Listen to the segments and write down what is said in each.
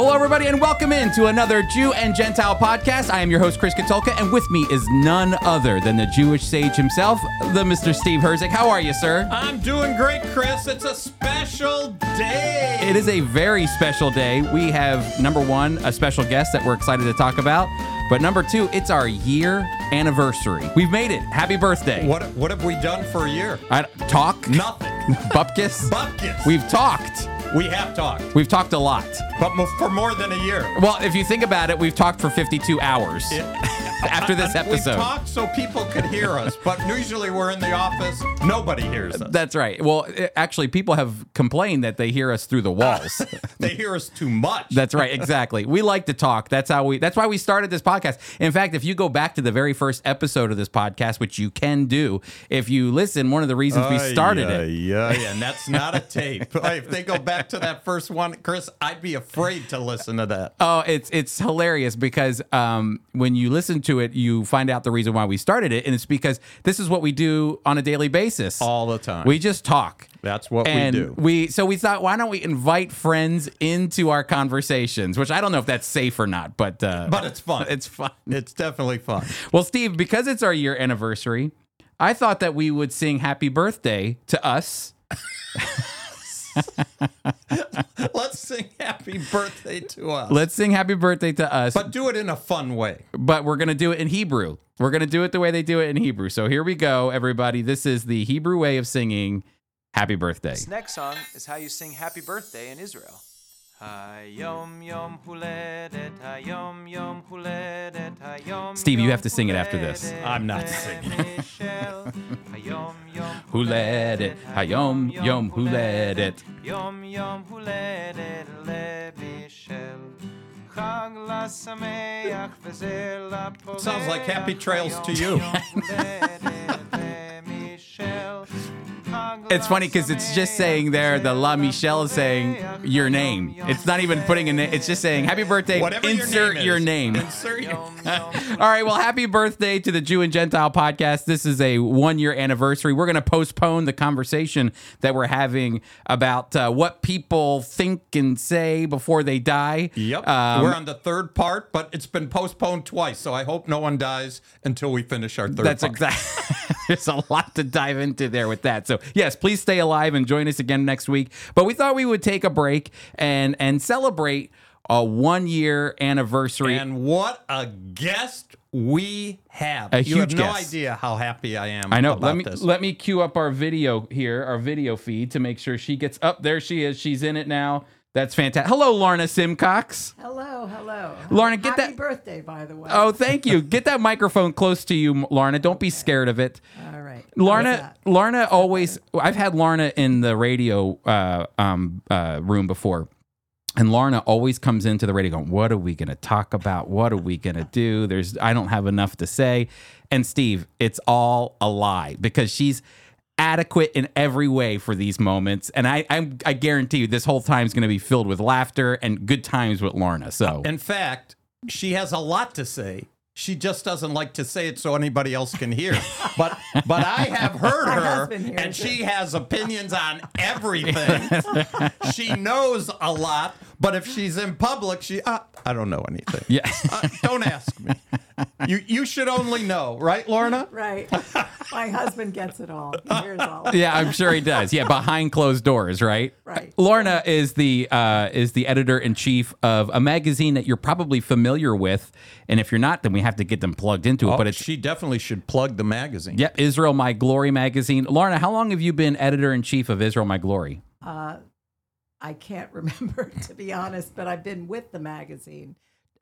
Hello, everybody, and welcome in to another Jew and Gentile podcast. I am your host, Chris Katulka, and with me is none other than the Jewish sage himself, the Mr. Steve Herzig. How are you, sir? I'm doing great, Chris. It's a special day. It is a very special day. We have, number one, a special guest that we're excited to talk about. But number two, it's our year anniversary. We've made it. Happy birthday. What what have we done for a year? I, talk? Nothing. Bupkis? Bupkis. We've talked. We have talked, We've talked a lot. but mo- for more than a year. Well, if you think about it, we've talked for 52 hours after this episode. We've talked so people could hear us, but usually we're in the office. Nobody hears us. That's right. Well, i- actually, people have complained that they hear us through the walls. They hear us too much. That's right. Exactly. We like to talk. That's how we. That's why we started this podcast. In fact, if you go back to the very first episode of this podcast, which you can do, if you listen, one of the reasons we started it. Yeah, yeah, and that's not a tape. if they go back to that first one, Chris, I'd be afraid to listen to that. Oh, it's it's hilarious because um, when you listen to it, you find out the reason why we started it, and it's because this is what we do on a daily basis. All the time. We just talk. That's what and we do. we so we thought why don't we invite friends into our conversations which i don't know if that's safe or not but uh But it's fun. it's fun It's definitely fun. well steve because it's our year anniversary i thought that we would sing happy birthday to us Let's sing happy birthday to us. let's sing happy birthday to us but do it in a fun way. but we're gonna do it in hebrew we're gonna do it the way they do it in hebrew so here we go everybody this is the hebrew way of singing happy birthday This next song is how you sing Happy Birthday in Israel. Steve, you have to sing it after this. I'm not singing. Michel. Hayom yom Who let it? Hayom yom who let it? Yom yom huledet le Michel. Chag lasameach v'zeh laporeach. Sounds like happy trails to you. It's funny because it's just saying there the La Michelle is saying your name. It's not even putting a name. It's just saying happy birthday. Whatever insert your name. is. name. Insert your All right. Well, happy birthday to the Jew and Gentile podcast. This is a one year anniversary. We're going to postpone the conversation that we're having about uh, what people think and say before they die. Yep. Um, We're on the third part, but it's been postponed twice, so I hope no one dies until we finish our third That's exactly. There's a lot to dive into there with that. So yes, please stay alive and join us again next week. But we thought we would take a break and and celebrate a one year anniversary. And what a guest we have. A you huge have no guest. idea how happy I am I know. about Let me this. let me cue up our video here, our video feed to make sure she gets up. There she is. She's in it now. That's fantastic. Hello, Lorna Simcox. Hello, hello. Lorna, get Happy that- birthday, by the way. Oh, thank you. Get that microphone close to you, Lorna. Don't be scared of it. all right. Lorna, Lorna always. I've had Lorna in the radio uh, um, uh, room before, and Lorna always comes into the radio going, "What are we going to talk about? What are we going to do?" There's, I don't have enough to say. And Steve, it's all a lie because she's adequate in every way for these moments, and I, I, I guarantee you, this whole time is going to be filled with laughter and good times with Lorna. So, In fact, she has a lot to say. She just doesn't like to say it so anybody else can hear. But but I have heard her, and it. she has opinions on everything. she knows a lot, but if she's in public, she uh, I don't know anything. yeah. Uh, don't ask me. You you should only know, right, Lorna? Right. My husband gets it all. He hears all. Yeah, I'm sure he does. Yeah, behind closed doors, right? Right. Lorna is the uh, is the editor in chief of a magazine that you're probably familiar with, and if you're not, then we have to get them plugged into it. but it's she definitely should plug the magazine. yep, Israel My Glory magazine. Lorna, how long have you been editor in chief of Israel My Glory? I can't remember, to be honest, but I've been with the magazine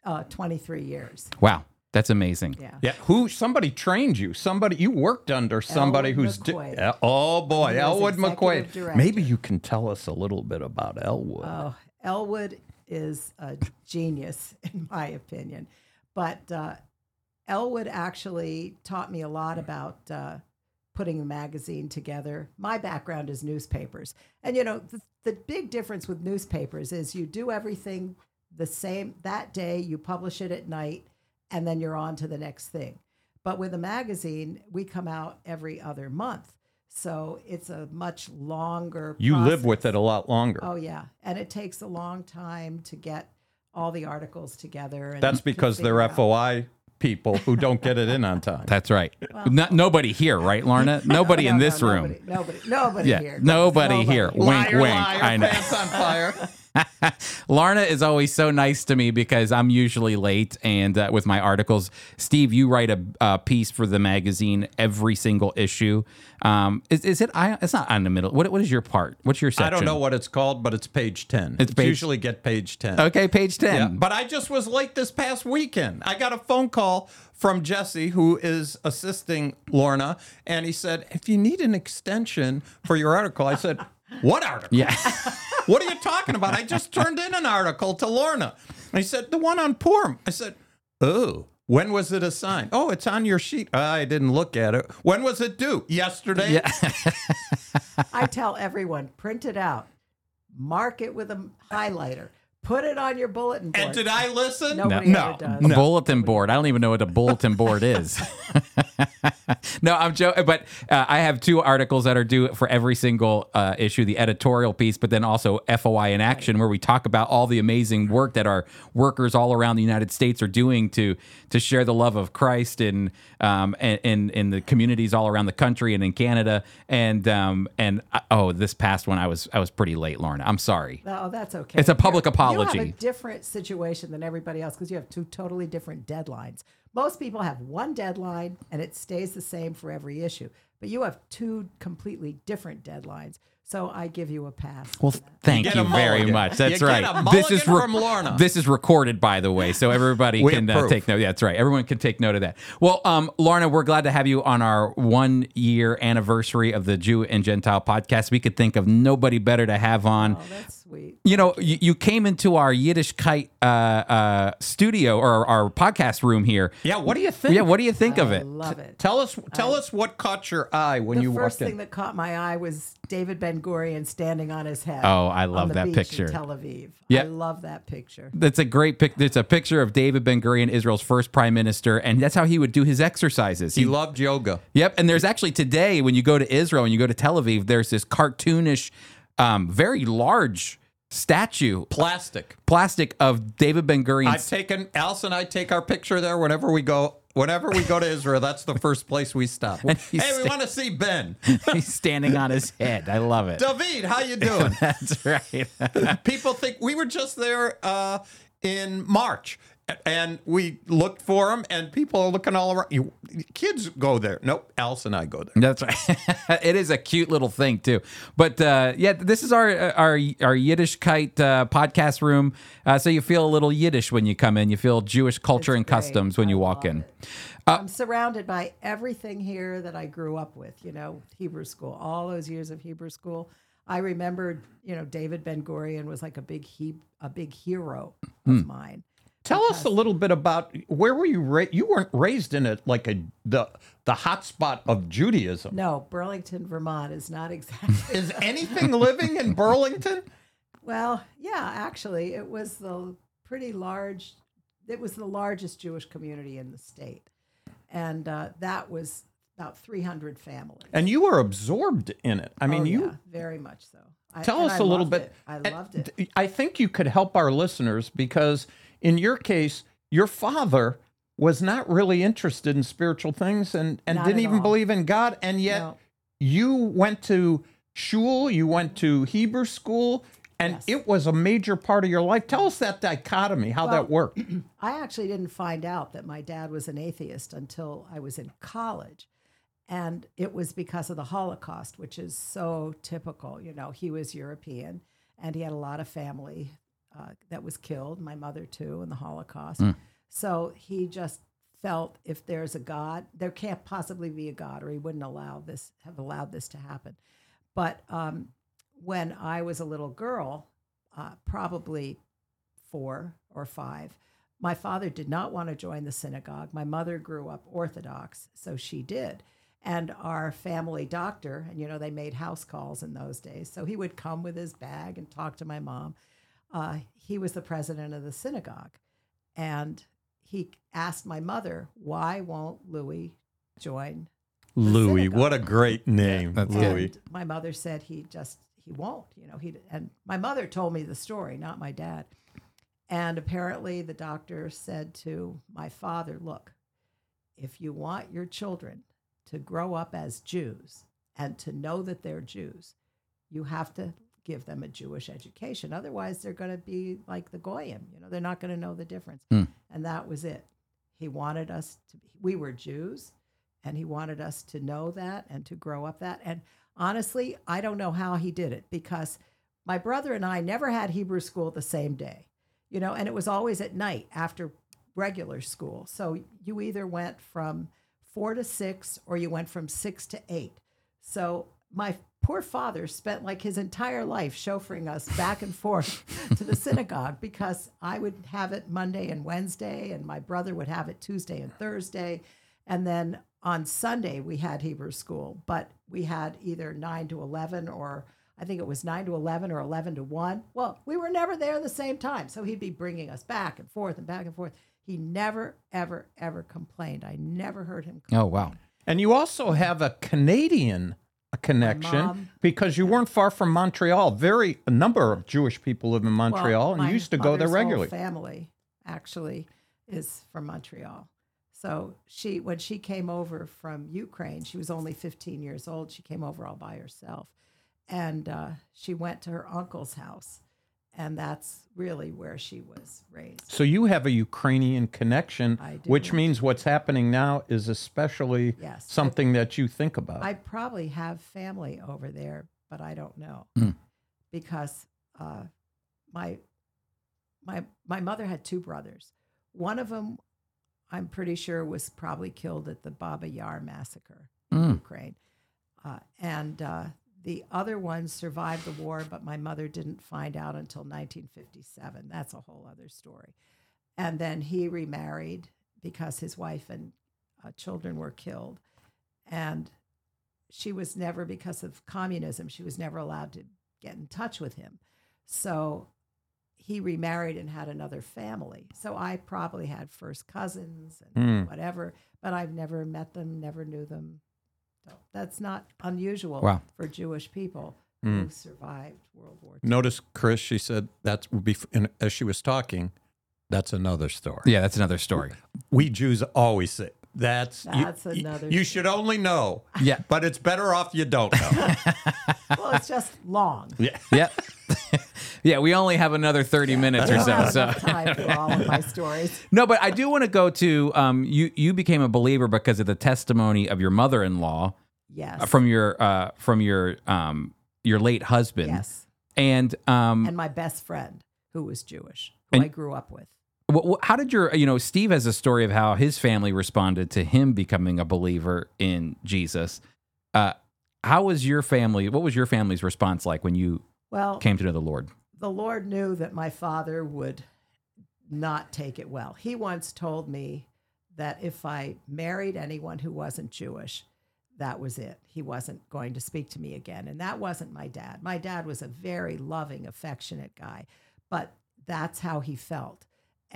uh, 23 years. Wow, that's amazing. Yeah. Yeah, who? Somebody trained you. Somebody you worked under. Somebody Elwood who's. di- McQuaid. Yeah, oh boy, He was Elwood McQuaid. director. Maybe you can tell us a little bit about Elwood. Oh, Elwood is a genius, in my opinion. But uh, Elwood actually taught me a lot about uh, putting a magazine together. My background is newspapers. And, you know, the, the big difference with newspapers is you do everything the same that day, you publish it at night, and then you're on to the next thing. But with a magazine, we come out every other month. So it's a much longer you live with it a lot longer. Oh yeah, and it takes a long time to get all the articles together. And That's because out- FOI people who don't get it in on time. That's right. No, nobody here, right, Lorna? Nobody No, in no, this room. Nobody, nobody, nobody Yeah, here. nobody here. Wink, liar, wink. liar, I know. pants on fire. Lorna is always so nice to me because I'm usually late and uh, with my articles. Steve, you write a, a piece for the magazine every single issue. Um, is, is it? I, it's not on the middle. What, what is your part? What's your section? I don't know what it's called, but it's page 10. It's page- usually get page 10. Okay, page ten. Yeah, but I just was late this past weekend. I got a phone call from Jesse, who is assisting Lorna, and he said, If you need an extension for your article, I said, What article? yeah. What are you talking about? I just turned in an article to Lorna. I said, The one on Purim. I said, Oh, when was it assigned? Oh, it's on your sheet. I didn't look at it. When was it due? Yesterday? Yeah. I tell everyone, print it out, mark it with a highlighter, put it on your bulletin board. And did I listen? Nobody no. ever does. A bulletin board. I don't even know what a bulletin board is. no, I'm joking. But uh, I have two articles that are due for every single uh, issue the editorial piece, but then also FOI in action, where we talk about all the amazing work that our workers all around the United States are doing to to share the love of Christ in um, in, in in the communities all around the country and in Canada. And um, and uh, oh, this past one I was I was pretty late, Lorna. I'm sorry. Oh, that's okay. It's a public You're- You have a different situation than everybody else because you have two totally different deadlines. Most people have one deadline and it stays the same for every issue, but you have two completely different deadlines. So I give you a pass. Well, thank get you, very much. That's You get right. a this is mulligan from Lorna. This is recorded, by the way, so everybody can uh, take note. Yeah, that's right. Everyone can take note of that. Well, um, Lorna, we're glad to have you on our one year anniversary of the Jew and Gentile podcast. We could think of nobody better to have on. Oh, that's sweet. You know, you, you came into our Yiddishkeit uh, uh, studio or our podcast room here. Yeah, what do you think? Yeah, what do you think of I it? love it. Tell us, tell us what caught your eye when The you first walked thing that caught my eye was David Ben Gurion standing on his head. Oh, I on love the that beach picture. In Tel Aviv. Yeah. I love that picture. That's a great picture. It's a picture of David Ben Gurion, Israel's first prime minister, and that's how he would do his exercises. He loved yoga. Yep. And there's actually today, when you go to Israel and you go to Tel Aviv, there's this cartoonish, um, very large statue, Plastic. plastic of David Ben Gurion. I've taken Alice and I take our picture there whenever we go. Whenever we go to Israel, that's the first place we stop. Hey, we sta- want to see Ben. He's standing on his head. I love it. David, how you doing? That's right. People think we were just there uh, in March, and we looked for him, and people are looking all around. You, kids go there. Nope, Alice and I go there. That's right. it is a cute little thing too. But uh, yeah, this is our our our Yiddishkeit uh, podcast room. Uh, so you feel a little Yiddish when you come in. You feel Jewish culture It's and great. customs when I you walk in. it. I'm surrounded by everything here that I grew up with, you know, Hebrew school, all those years of Hebrew school. I remembered, you know, David Ben Gurion was like a big he- a big hero of Hmm. mine. Tell us a little bit about where were you raised? You weren't raised in it like a the the hotspot of Judaism. No, Burlington, Vermont is not exactly. Is anything living in Burlington? well, yeah, actually, it was the pretty large. It was the largest Jewish community in the state, and uh, that was about 300 families. And you were absorbed in it. I mean, oh, you yeah, very much so. I- Tell us I a little bit. it. I loved it. I think you could help our listeners because, in your case, your father was not really interested in spiritual things and, and Not didn't even all. believe in God. And yet, No. you went to shul, you went to Hebrew school, and Yes. it was a major part of your life. Tell us that dichotomy, how that worked. I actually didn't find out that my dad was an atheist until I was in college. And it was because of the Holocaust, which is so typical. You know, he was European and he had a lot of family uh, that was killed, my mother too, in the Holocaust. So he just felt if there's a God, there can't possibly be a God, or he wouldn't allow this, have allowed this to happen. But um, when I was a little girl, uh, probably four or five. My father did not want to join the synagogue. My mother grew up Orthodox, so she did. And our family doctor, and you know, they made house calls in those days. So he would come with his bag and talk to my mom. Uh, he was the president of the synagogue. And he asked my mother, why won't Louis join? Louis, synagogue. what a great name, That's. Louis. And my mother said he just he won't. You know, he and my mother told me the story, not my dad. And apparently, the doctor said to my father, Look, if you want your children to grow up as Jews and to know that they're Jews, you have to give them a Jewish education. Otherwise, they're going to be like the Goyim. You know, they're not going to know the difference. Hmm. And that was it. He wanted us to be, we were Jews, and he wanted us to know that and to grow up that. And honestly, I don't know how he did it because my brother and I never had Hebrew school the same day, you know, and it was always at night after regular school. So you either went from four to six or you went from six to eight. So my poor father spent like his entire life chauffeuring us back and forth to the synagogue because I would have it Monday and Wednesday, and my brother would have it Tuesday and Thursday. And then on Sunday, we had Hebrew school, but we had either 9 to 11 or I think it was 9 to 11 or 11 to 1. Well, we were never there the same time. So he'd be bringing us back and forth and back and forth. He never, ever, ever complained. I never heard him complain. Oh wow. And you also have a Canadian connection because you weren't far from Montreal. Very a number of Jewish people live in Montreal, and you used to go there regularly. family actually is from Montreal. So she, when she came over from Ukraine, she was only 15 years old. She came over all by herself, and uh, she went to her uncle's house, and that's really where she was raised. So you have a Ukrainian connection, I do. which means what's happening now is especially Yes. something that you think about. I probably have family over there, but I don't know Hmm. because uh, my my my mother had two brothers. One of them, I'm pretty sure, was probably killed at the Baba Yar massacre in Mm. Ukraine, uh, and uh, the other one survived the war, but my mother didn't find out until 1957. That's a whole other story. And then he remarried because his wife and uh, children were killed, and she was never because of communism she was never allowed to get in touch with him so he remarried and had another family so i probably had first cousins and Hmm. whatever but i've never met them never knew them that's not unusual Wow. for jewish people Hmm. who survived world war ii Notice, Chris, she said that's bef- and as she was talking. That's another story. Yeah, that's another story. We Jews always say that's That's you, another You story. should only know, Yeah. but it's better off you don't know. well it's just long yeah. Yep. yeah, we only have another 30 minutes or so. have So time for all of my stories No, but I do want to go to um you you became a believer because of the testimony of your mother-in-law yes from your uh from your um your late husband. yes And um and my best friend who was jewish who And- i grew up with wh- wh- how did your you know Steve has a story of how his family responded to him becoming a believer in Jesus. Uh how was your family what was your family's response like when you well came to know the Lord? the Lord knew that my father would not take it well. He once told me that if I married anyone who wasn't Jewish, that was it. He wasn't going to speak to me again. And that wasn't my dad. My dad was a very loving, affectionate guy, but that's how he felt.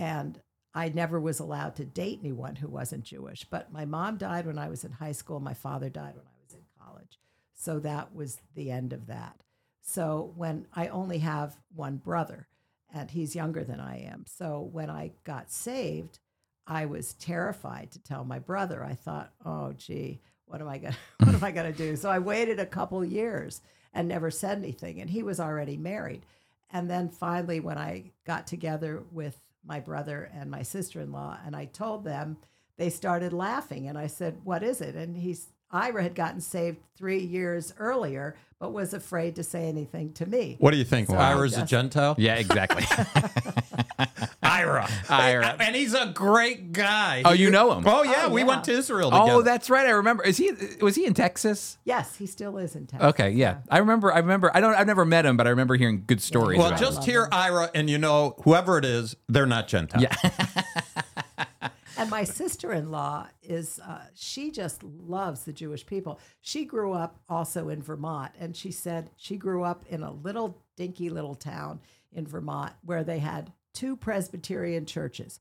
And I never was allowed to date anyone who wasn't Jewish. But my mom died when I was in high school. My father died when I was in college. So that was the end of that. So when I only have one brother and he's younger than I am. So when I got saved, I was terrified to tell my brother. I thought, "Oh gee, what am I going what am I going to do?" So I waited a couple years and never said anything and he was already married. And then finally when I got together with my brother and my sister-in-law and I told them, they started laughing and I said, "What is it?" And he's Ira had gotten saved three years earlier, but was afraid to say anything to me. What do you think? So I Ira's a Gentile? Yeah, exactly. Ira. Ira. And he's a great guy. oh, you know him. Oh, yeah. Oh, we yeah. went to Israel together. Oh, that's right. I remember. Is he was he in Texas? Yes, he still is in Texas. Okay, yeah. I remember I remember I don't I've never met him, but I remember hearing good stories Well, about just him. hear Ira, and you know, whoever it is, they're not Gentile. Yeah. And my sister in law is, uh, she just loves the Jewish people. She grew up also in Vermont, and she said she grew up in a little dinky little town in Vermont where they had two Presbyterian churches.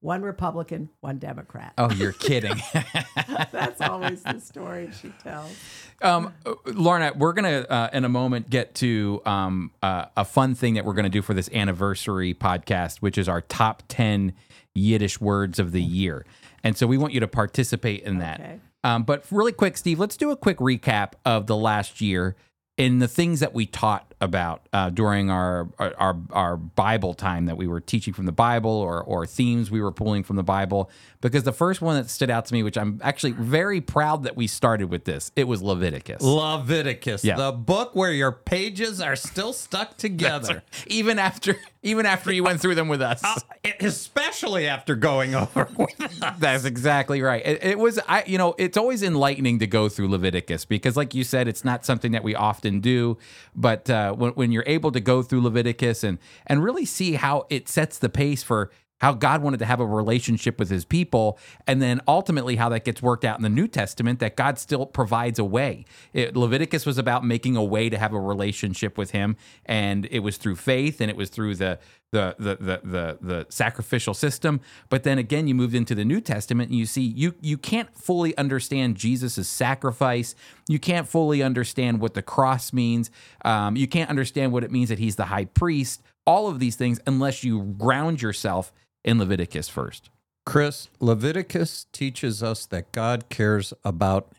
one Republican, one Democrat. Oh, you're kidding. That's always the story she tells. Um, Lorna, we're gonna uh, in a moment get to um, uh, a fun thing that we're gonna do for this anniversary podcast, which is our top ten Yiddish words of the year, and so we want you to participate in that. Okay. Um, but really quick, Steve, let's do a quick recap of the last year and the things that we taught about uh, during our, our our Bible time that we were teaching from the Bible or or themes we were pulling from the Bible. Because the first one that stood out to me, which I'm actually very proud that we started with this, it was Leviticus. Leviticus, Yeah. the book where your pages are still stuck together. even after even after you went through them with us. Uh, especially after going over with us. That's exactly right. It, it was, I, you know, it's always enlightening to go through Leviticus because, like you said, it's not something that we often do. But uh, Uh, when, when you're able to go through Leviticus and and really see how it sets the pace for how God wanted to have a relationship with His people, and then ultimately how that gets worked out in the New Testament, that God still provides a way. It, Leviticus was about making a way to have a relationship with Him, and it was through faith, and it was through the the the the the, the sacrificial system. But then again, you moved into the New Testament, and you see you you can't fully understand Jesus' sacrifice. You can't fully understand what the cross means. Um, you can't understand what it means that He's the High Priest. All of these things, unless you ground yourself in Leviticus first. Chris, Leviticus teaches us that God cares about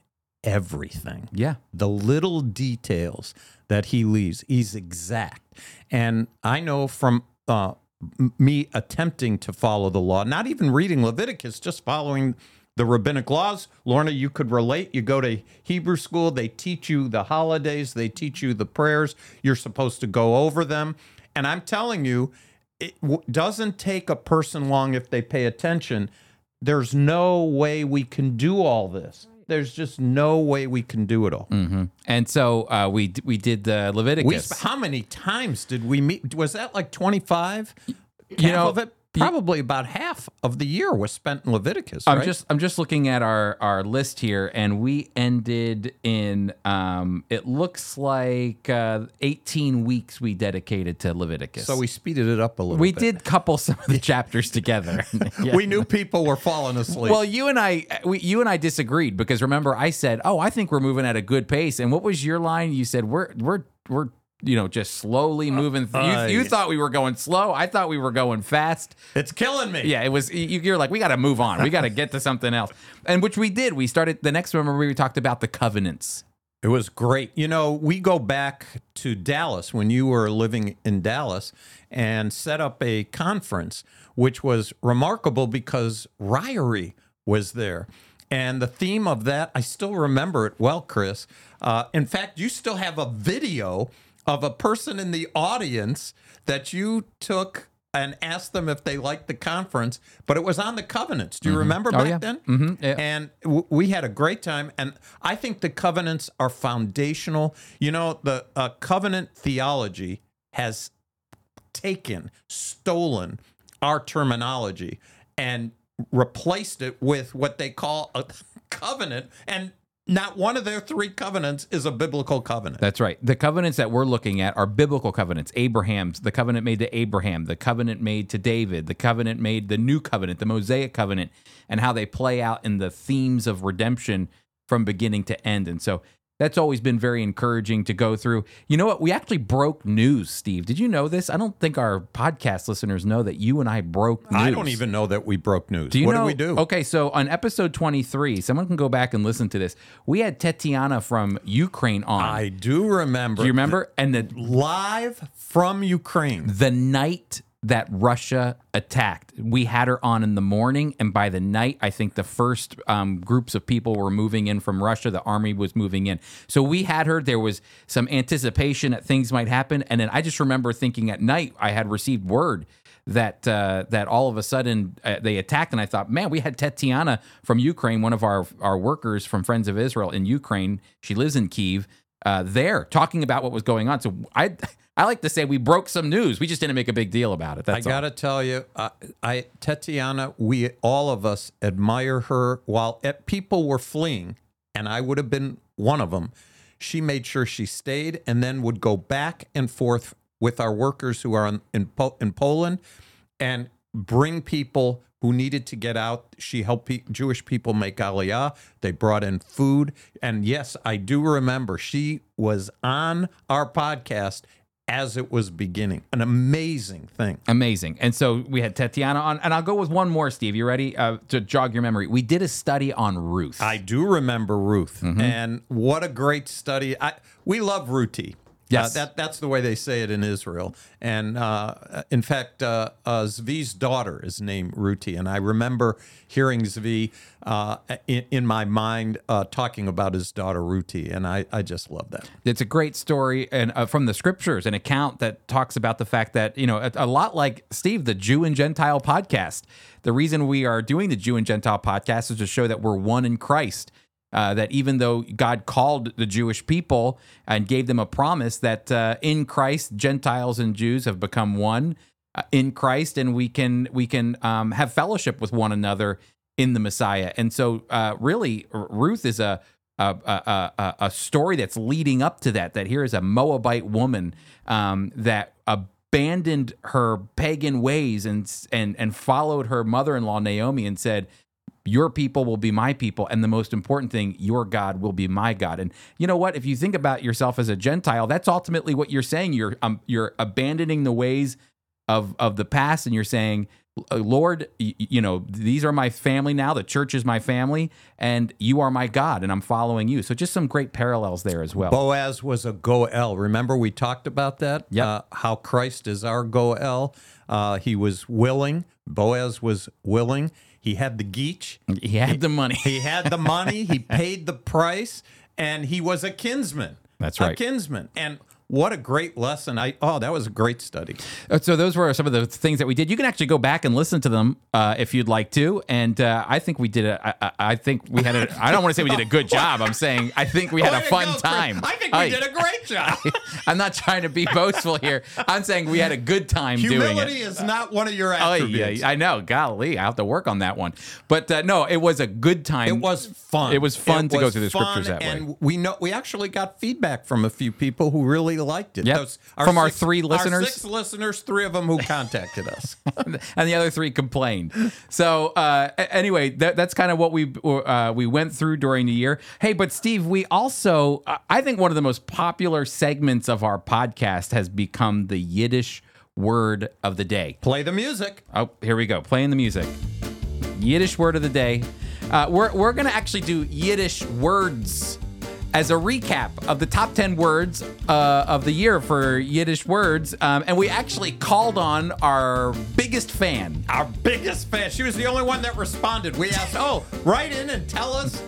everything. Yeah. the little details that he leaves. He's exact. And I know from uh, me attempting to follow the law, not even reading Leviticus, just following the rabbinic laws. Lorna, you could relate. You go to Hebrew school, they teach you the holidays, they teach you the prayers. You're supposed to go over them. And I'm telling you, it w- doesn't take a person long if they pay attention. There's no way we can do all this. There's just no way we can do it all. hmm And so uh, we we did the Leviticus. We how many times did we meet? Was that like 25? You know, of it, probably about half of the year was spent in Leviticus. I'm right? just I'm just looking at our our list here, and we ended in um, it looks like uh, 18 weeks we dedicated to Leviticus. so we speeded it up a little. Bit. We bit. did couple some of the chapters together. Yeah. We knew people were falling asleep. Well, you and I, we, you and I disagreed because remember I said, "Oh, I think we're moving at a good pace." And what was your line? You said, "We're we're we're you know just slowly moving." Th- Uh, you, you yeah. thought we were going slow. I thought we were going fast. it's killing me. Yeah, it was. You, you're like, we got to move on. We got to get to something else, and which we did. We started the next one. Remember, we talked about the covenants. It was great. You know, we go back to Dallas when you were living in Dallas and set up a conference, which was remarkable because Ryrie was there. And the theme of that, I still remember it well, Chris. Uh, in fact, you still have a video of a person in the audience that you took and asked them if they liked the conference, but it was on the covenants. Do you remember Oh, back yeah. then? Mhm, yeah. And w- we had a great time. And I think the covenants are foundational. You know, the uh, covenant theology has taken, stolen our terminology and replaced it with what they call a covenant. And not one of their three covenants is a biblical covenant. That's right. The covenants that we're looking at are biblical covenants. Abraham's, the covenant made to Abraham, the covenant made to David, the covenant made, the new covenant, the Mosaic covenant, and how they play out in the themes of redemption from beginning to end. And so that's always been very encouraging to go through. You know what? We actually broke news, Steve. Did you know this? I don't think our podcast listeners know that you and I broke news. I don't even know that we broke news. Do you what know, do we do? Okay, so on episode 23, someone can go back and listen to this. We had Tetiana from Ukraine on. I do remember. Do you remember? And the Live from Ukraine. the night that Russia attacked, we had her on in the morning, and by the night, I think the first um, groups of people were moving in from Russia. The army was moving in, so we had her. There was some anticipation that things might happen, and then I just remember thinking at night I had received word that uh, that all of a sudden uh, they attacked, and I thought, man, we had Tetiana from Ukraine, one of our our workers from Friends of Israel in Ukraine. She lives in Kiev. Uh, there talking about what was going on. So I I like to say we broke some news. We just didn't make a big deal about it. That's I got to tell you, I, I Tatiana, we all of us admire her. While eh, people were fleeing, and I would have been one of them, she made sure she stayed and then would go back and forth with our workers who are in in, po- in Poland and bring people who needed to get out. She helped pe- Jewish people make Aliyah. They brought in food. And yes, I do remember she was on our podcast as it was beginning. An amazing thing. Amazing. And so we had Tatiana on, and I'll go with one more, Steve. You ready uh, to jog your memory? We did a study on Ruth. I do remember Ruth, Mm-hmm. and what a great study! I, we love Ruti. Yes. Uh, that that's the way they say it in Israel. And uh, in fact, uh, uh, Zvi's daughter is named Ruti, and I remember hearing Zvi uh, in, in my mind uh, talking about his daughter Ruti, and I, I just love that. It's a great story and uh, from the scriptures, an account that talks about the fact that you know a, a lot like Steve, the Jew and Gentile podcast. The reason we are doing the Jew and Gentile podcast is to show that we're one in Christ. Uh, that even though God called the Jewish people and gave them a promise that uh, in Christ Gentiles and Jews have become one uh, in Christ, and we can we can um, have fellowship with one another in the Messiah. And so, uh, really, Ruth is a a, a, a, a story that's leading up to that. That here is a Moabite woman um, that abandoned her pagan ways and and and followed her mother-in-law Naomi and said, "Your people will be my people, and the most important thing, your God will be my God." And you know what? If you think about yourself as a Gentile, that's ultimately what you're saying. You're um, you're abandoning the ways of of the past, and you're saying. "Uh, Lord, you know, these are my family now. The church is my family, and you are my God, and I'm following you. So, just some great parallels there as well. Boaz was a Goel. Remember we talked about that? Yep. Uh, how Christ is our Goel. Uh, he was willing. Boaz was willing. He had the geach. He had the money. He had the money. he paid the price, and he was a kinsman. That's right. A kinsman. And what a great lesson! I oh, that was a great study. Uh, So those were some of the things that we did. You can actually go back and listen to them uh, if you'd like to. And uh, I think we did a. I, I- I think we had a. I don't want to say we did a good job. I'm saying I think we had a fun time. I think we did a great job. I'm not trying to be boastful here. I'm saying we had a good time doing it. Humility it. is not one of your Oh yeah, I know. Golly, I have to work on that one. But uh, no, it was a good time. It was fun. It was fun to go through the scriptures that way. and we know we actually got feedback from a few people who really liked it. Yep. Those- From our three Our listeners? six listeners, three of them who contacted us. and the other three complained. So uh, a- anyway, that, that's kind of what we uh, we went through during the year. Hey, but Steve, we also uh, I think one of the most popular segments of our podcast has become the Yiddish word of the day. Play the music. Oh, here we go, playing the music. Yiddish word of the day. Uh, we're we're gonna actually do Yiddish words. As a recap of the top 10 words uh, of the year for Yiddish words. Um, and we actually called on our biggest fan, Our biggest fan. She was the only one that responded. We asked, "Oh, write in and tell us,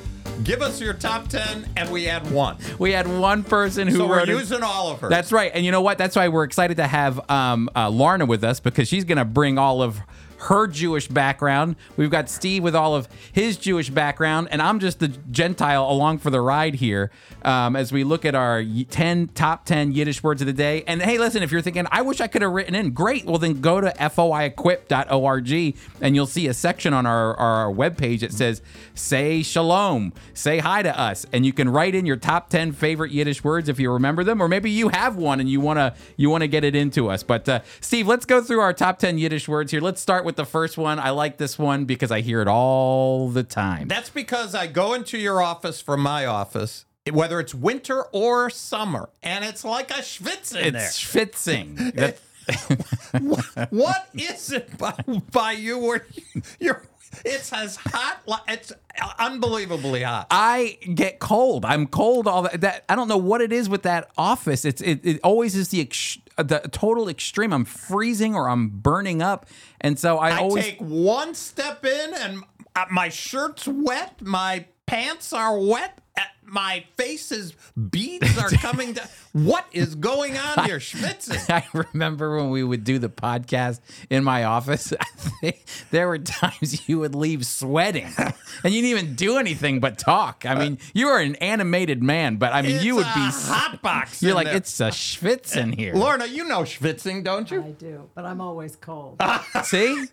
give us your top ten, and we had one. We had one person who So we're wrote using all of her. That's right. And you know what? That's why we're excited to have um, uh, Lorna with us because she's going to bring all of her Jewish background. We've got Steve with all of his Jewish background, and I'm just the Gentile along for the ride here um, as we look at our 10 top 10 Yiddish words of the day. And hey, listen, if you're thinking, I wish I could have written in, great. Well, then go to foiequip.org and you'll see a section on our, our webpage that says, say shalom, say hi to us. And you can write in your top 10 favorite Yiddish words if you remember them, or maybe you have one and you want to you want to get it into us. But uh, Steve, let's go through our top 10 Yiddish words here. Let's start with the first one. I like this one because I hear it all the time. That's because I go into your office from my office, whether it's winter or summer, and it's like a schwitz in it's schwitzing. That- there. What is it by, by you where you, you're? It's as hot. It's unbelievably hot. I get cold. I'm cold all that, that. I don't know what it is with that office. It's it, it always is the ex, the total extreme. I'm freezing or I'm burning up, and so I, I always take one step in, and uh, my shirt's wet. My pants are wet. uh, My face is beads are coming down. What is going on here, schwitzing? I remember when we would do the podcast in my office. I think there were times you would leave sweating, and you didn't even do anything but talk. I mean, you were an animated man, but I mean, It's you would a be. hot box. You're like there. it's a schwitz in here. Lorna, you know schwitzing, don't you? I do, but I'm always cold. See,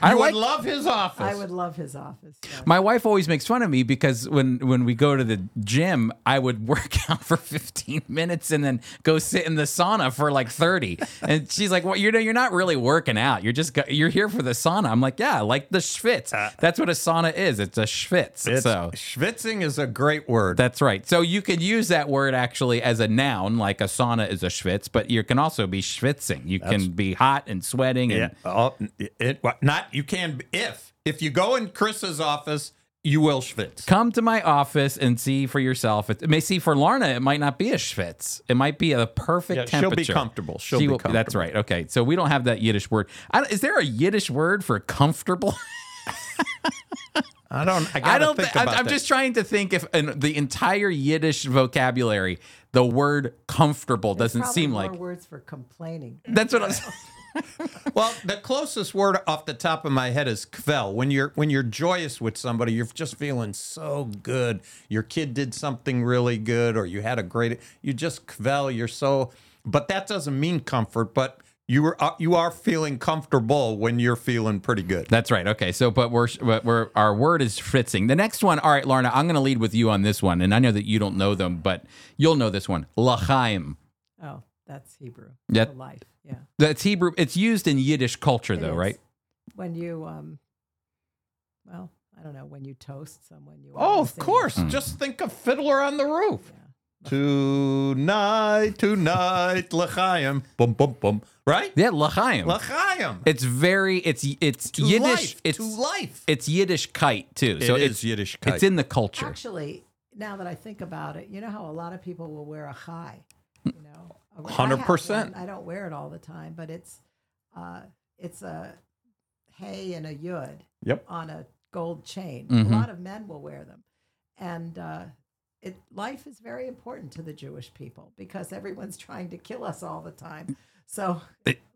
I I would like love his office. I would love his office. yeah. My wife always makes fun of me because when when we go to the gym, I would work out for 15 minutes in and then go sit in the sauna for like 30. And she's like, well, you're, you're not really working out. You're just, you're here for the sauna. I'm like, yeah, like the schwitz. Uh, that's what a sauna is. It's a schwitz. It's, so schwitzing is a great word. that's right. So you could use that word actually as a noun, like a sauna is a schwitz, but you can also be schwitzing. You can be hot and sweating. And yeah. Oh, it, not you can if if you go in Chris's office, you will schwitz. come to my office and see for yourself. It, it may see for Lorna, it might not be a schwitz. It might be a perfect Yeah, she'll be temperature. comfortable. She'll She be will- That's right. Okay, so we don't have that Yiddish word. I, is there a Yiddish word for comfortable? I don't. I I don't. think thi- I'm, about I'm just trying to think if in the entire Yiddish vocabulary, the word comfortable doesn't seem more like. words for complaining. That's what I was. Well, the closest word off the top of my head is kvel. When you're when you're joyous with somebody, you're just feeling so good. Your kid did something really good, or you had a great. You just kvel. You're so. But that doesn't mean comfort. But you are uh, you are feeling comfortable when you're feeling pretty good. That's right. Okay. So, but we're, but we're our word is schwitzing. The next one. All right, Lorna, I'm going to lead with you on this one, and I know that you don't know them, but you'll know this one. Lachaim. Oh, that's Hebrew. Yeah. Life. Yeah. That's Hebrew. It's used in Yiddish culture, It though, is. right? When you, um, well, I don't know, when you toast someone, you. Oh, of course. Hmm. Just think of Fiddler on the Roof. Tonight, tonight, l'chaim. Boom, boom, boom. Right? Yeah, Lachaim. L'chaim. It's very. It's it's To Yiddish. life. It's to life. it's Yiddishkeit too. so it it's Yiddishkeit. it's in the culture. Actually, now that I think about it, you know how a lot of people will wear a chai, you know, Have 100%. I don't wear it all the time, but it's uh, it's a hay and a yud Yep. on a gold chain. Mhm. A lot of men will wear them, and uh, it life is very important to the Jewish people because everyone's trying to kill us all the time. So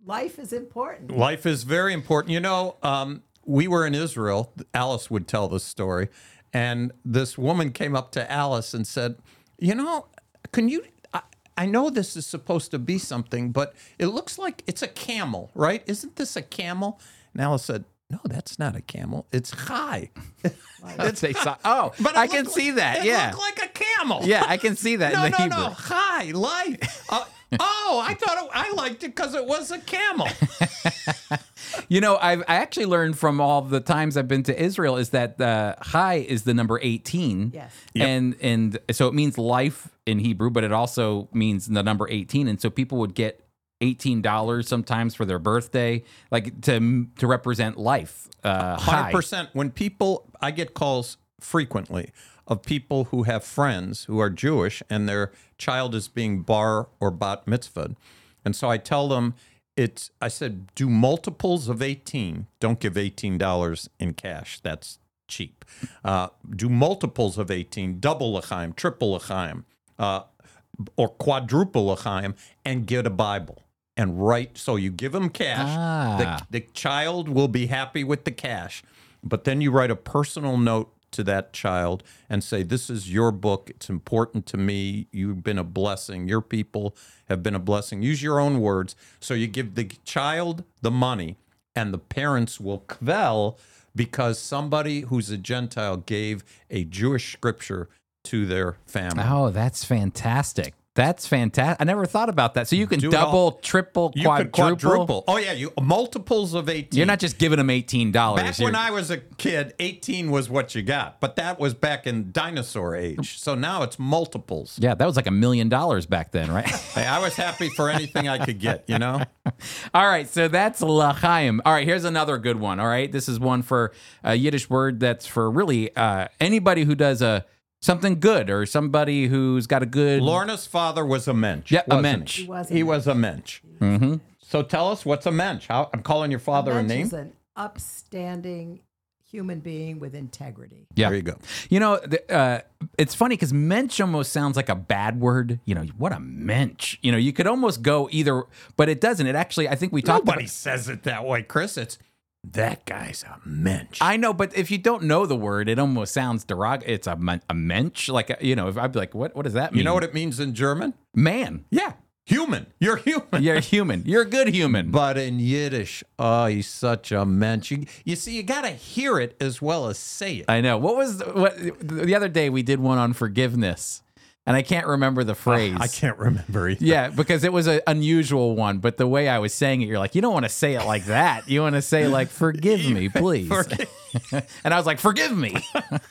life is important. Life is very important. You know, um, we were in Israel. Alice would tell this story. And this woman came up to Alice and said, You know, can you. I, know this is supposed to be something, but it looks like it's a camel, right? Isn't this a camel? And Alice said, No, that's not a camel. It's chai. They saw- oh, But I can looked see that. It Yeah, like a camel. yeah, I can see that No, no, no. Hi, life. Uh, oh, I thought it, I liked it because it was a camel. You know, I've I actually learned from all the times I've been to Israel is that uh, Chai is the number eighteen. Yes. Yep. and and so it means life in Hebrew, but it also means the number eighteen. And so people would get eighteen dollars sometimes for their birthday, like to to represent life. Uh, Hundred Chai. percent. When people, I get calls frequently of people who have friends who are Jewish and their child is being bar or bat mitzvah, and so I tell them it's. I said do multiples of eighteen. Don't give eighteen dollars in cash. That's cheap. Uh, do multiples of eighteen, double l'chaim, triple l'chaim, uh, or quadruple l'chaim, and get a Bible. And write so you give them cash. Ah. The, the child will be happy with the cash, but then you write a personal note to that child and say, This is your book. It's important to me. You've been a blessing. Your people have been a blessing. Use your own words. So you give the child the money, and the parents will kvel because somebody who's a Gentile gave a Jewish scripture to their family. Oh, that's fantastic. That's fantastic. I never thought about that. So you can Do double, triple, You quadruple. quadruple. Oh, yeah. You multiples of 18. You're not just giving them eighteen dollars. Back when I was a kid, 18 was what you got, but that was back in dinosaur age. So now it's multiples. yeah, that was like a million dollars back then, right? Hey, I was happy for anything I could get, you know? All right, so that's lachaim. All right, here's another good one. All right, this is one for a Yiddish word that's for really uh, anybody who does a something good or somebody who's got a good. Lorna's father was a mensch. Yeah, a wasn't mensch. He, He was a He mensch. was a mensch. Mhm. So tell us what's a mensch? How, I'm calling your father a Mensch name. is an upstanding human being with integrity. Yeah. There you go. You know, the, uh, it's funny because mensch almost sounds like a bad word. You know, what a mensch. You know, you could almost go either, but it doesn't. It actually, I think we talked about. Nobody about. says it that way, Chris. It's that guy's a mensch. I know, but if you don't know the word, it almost sounds derogatory. It's a, men- a mensch. Like, uh, you know, if I'd be like, what, what does that mean? you know what it means in German? Man. Yeah, human. You're human. You're human. You're a good human. But in Yiddish, oh, he's such a mensch. You, you see, you got to hear it as well as say it. I know. What was the, what the other day we did one on forgiveness. And I can't remember the phrase. I can't remember either. Yeah, because it was an unusual one, but the way I was saying it, you're like, you don't want to say it like that. You want to say like, "Forgive me, please." and I was like, "Forgive me."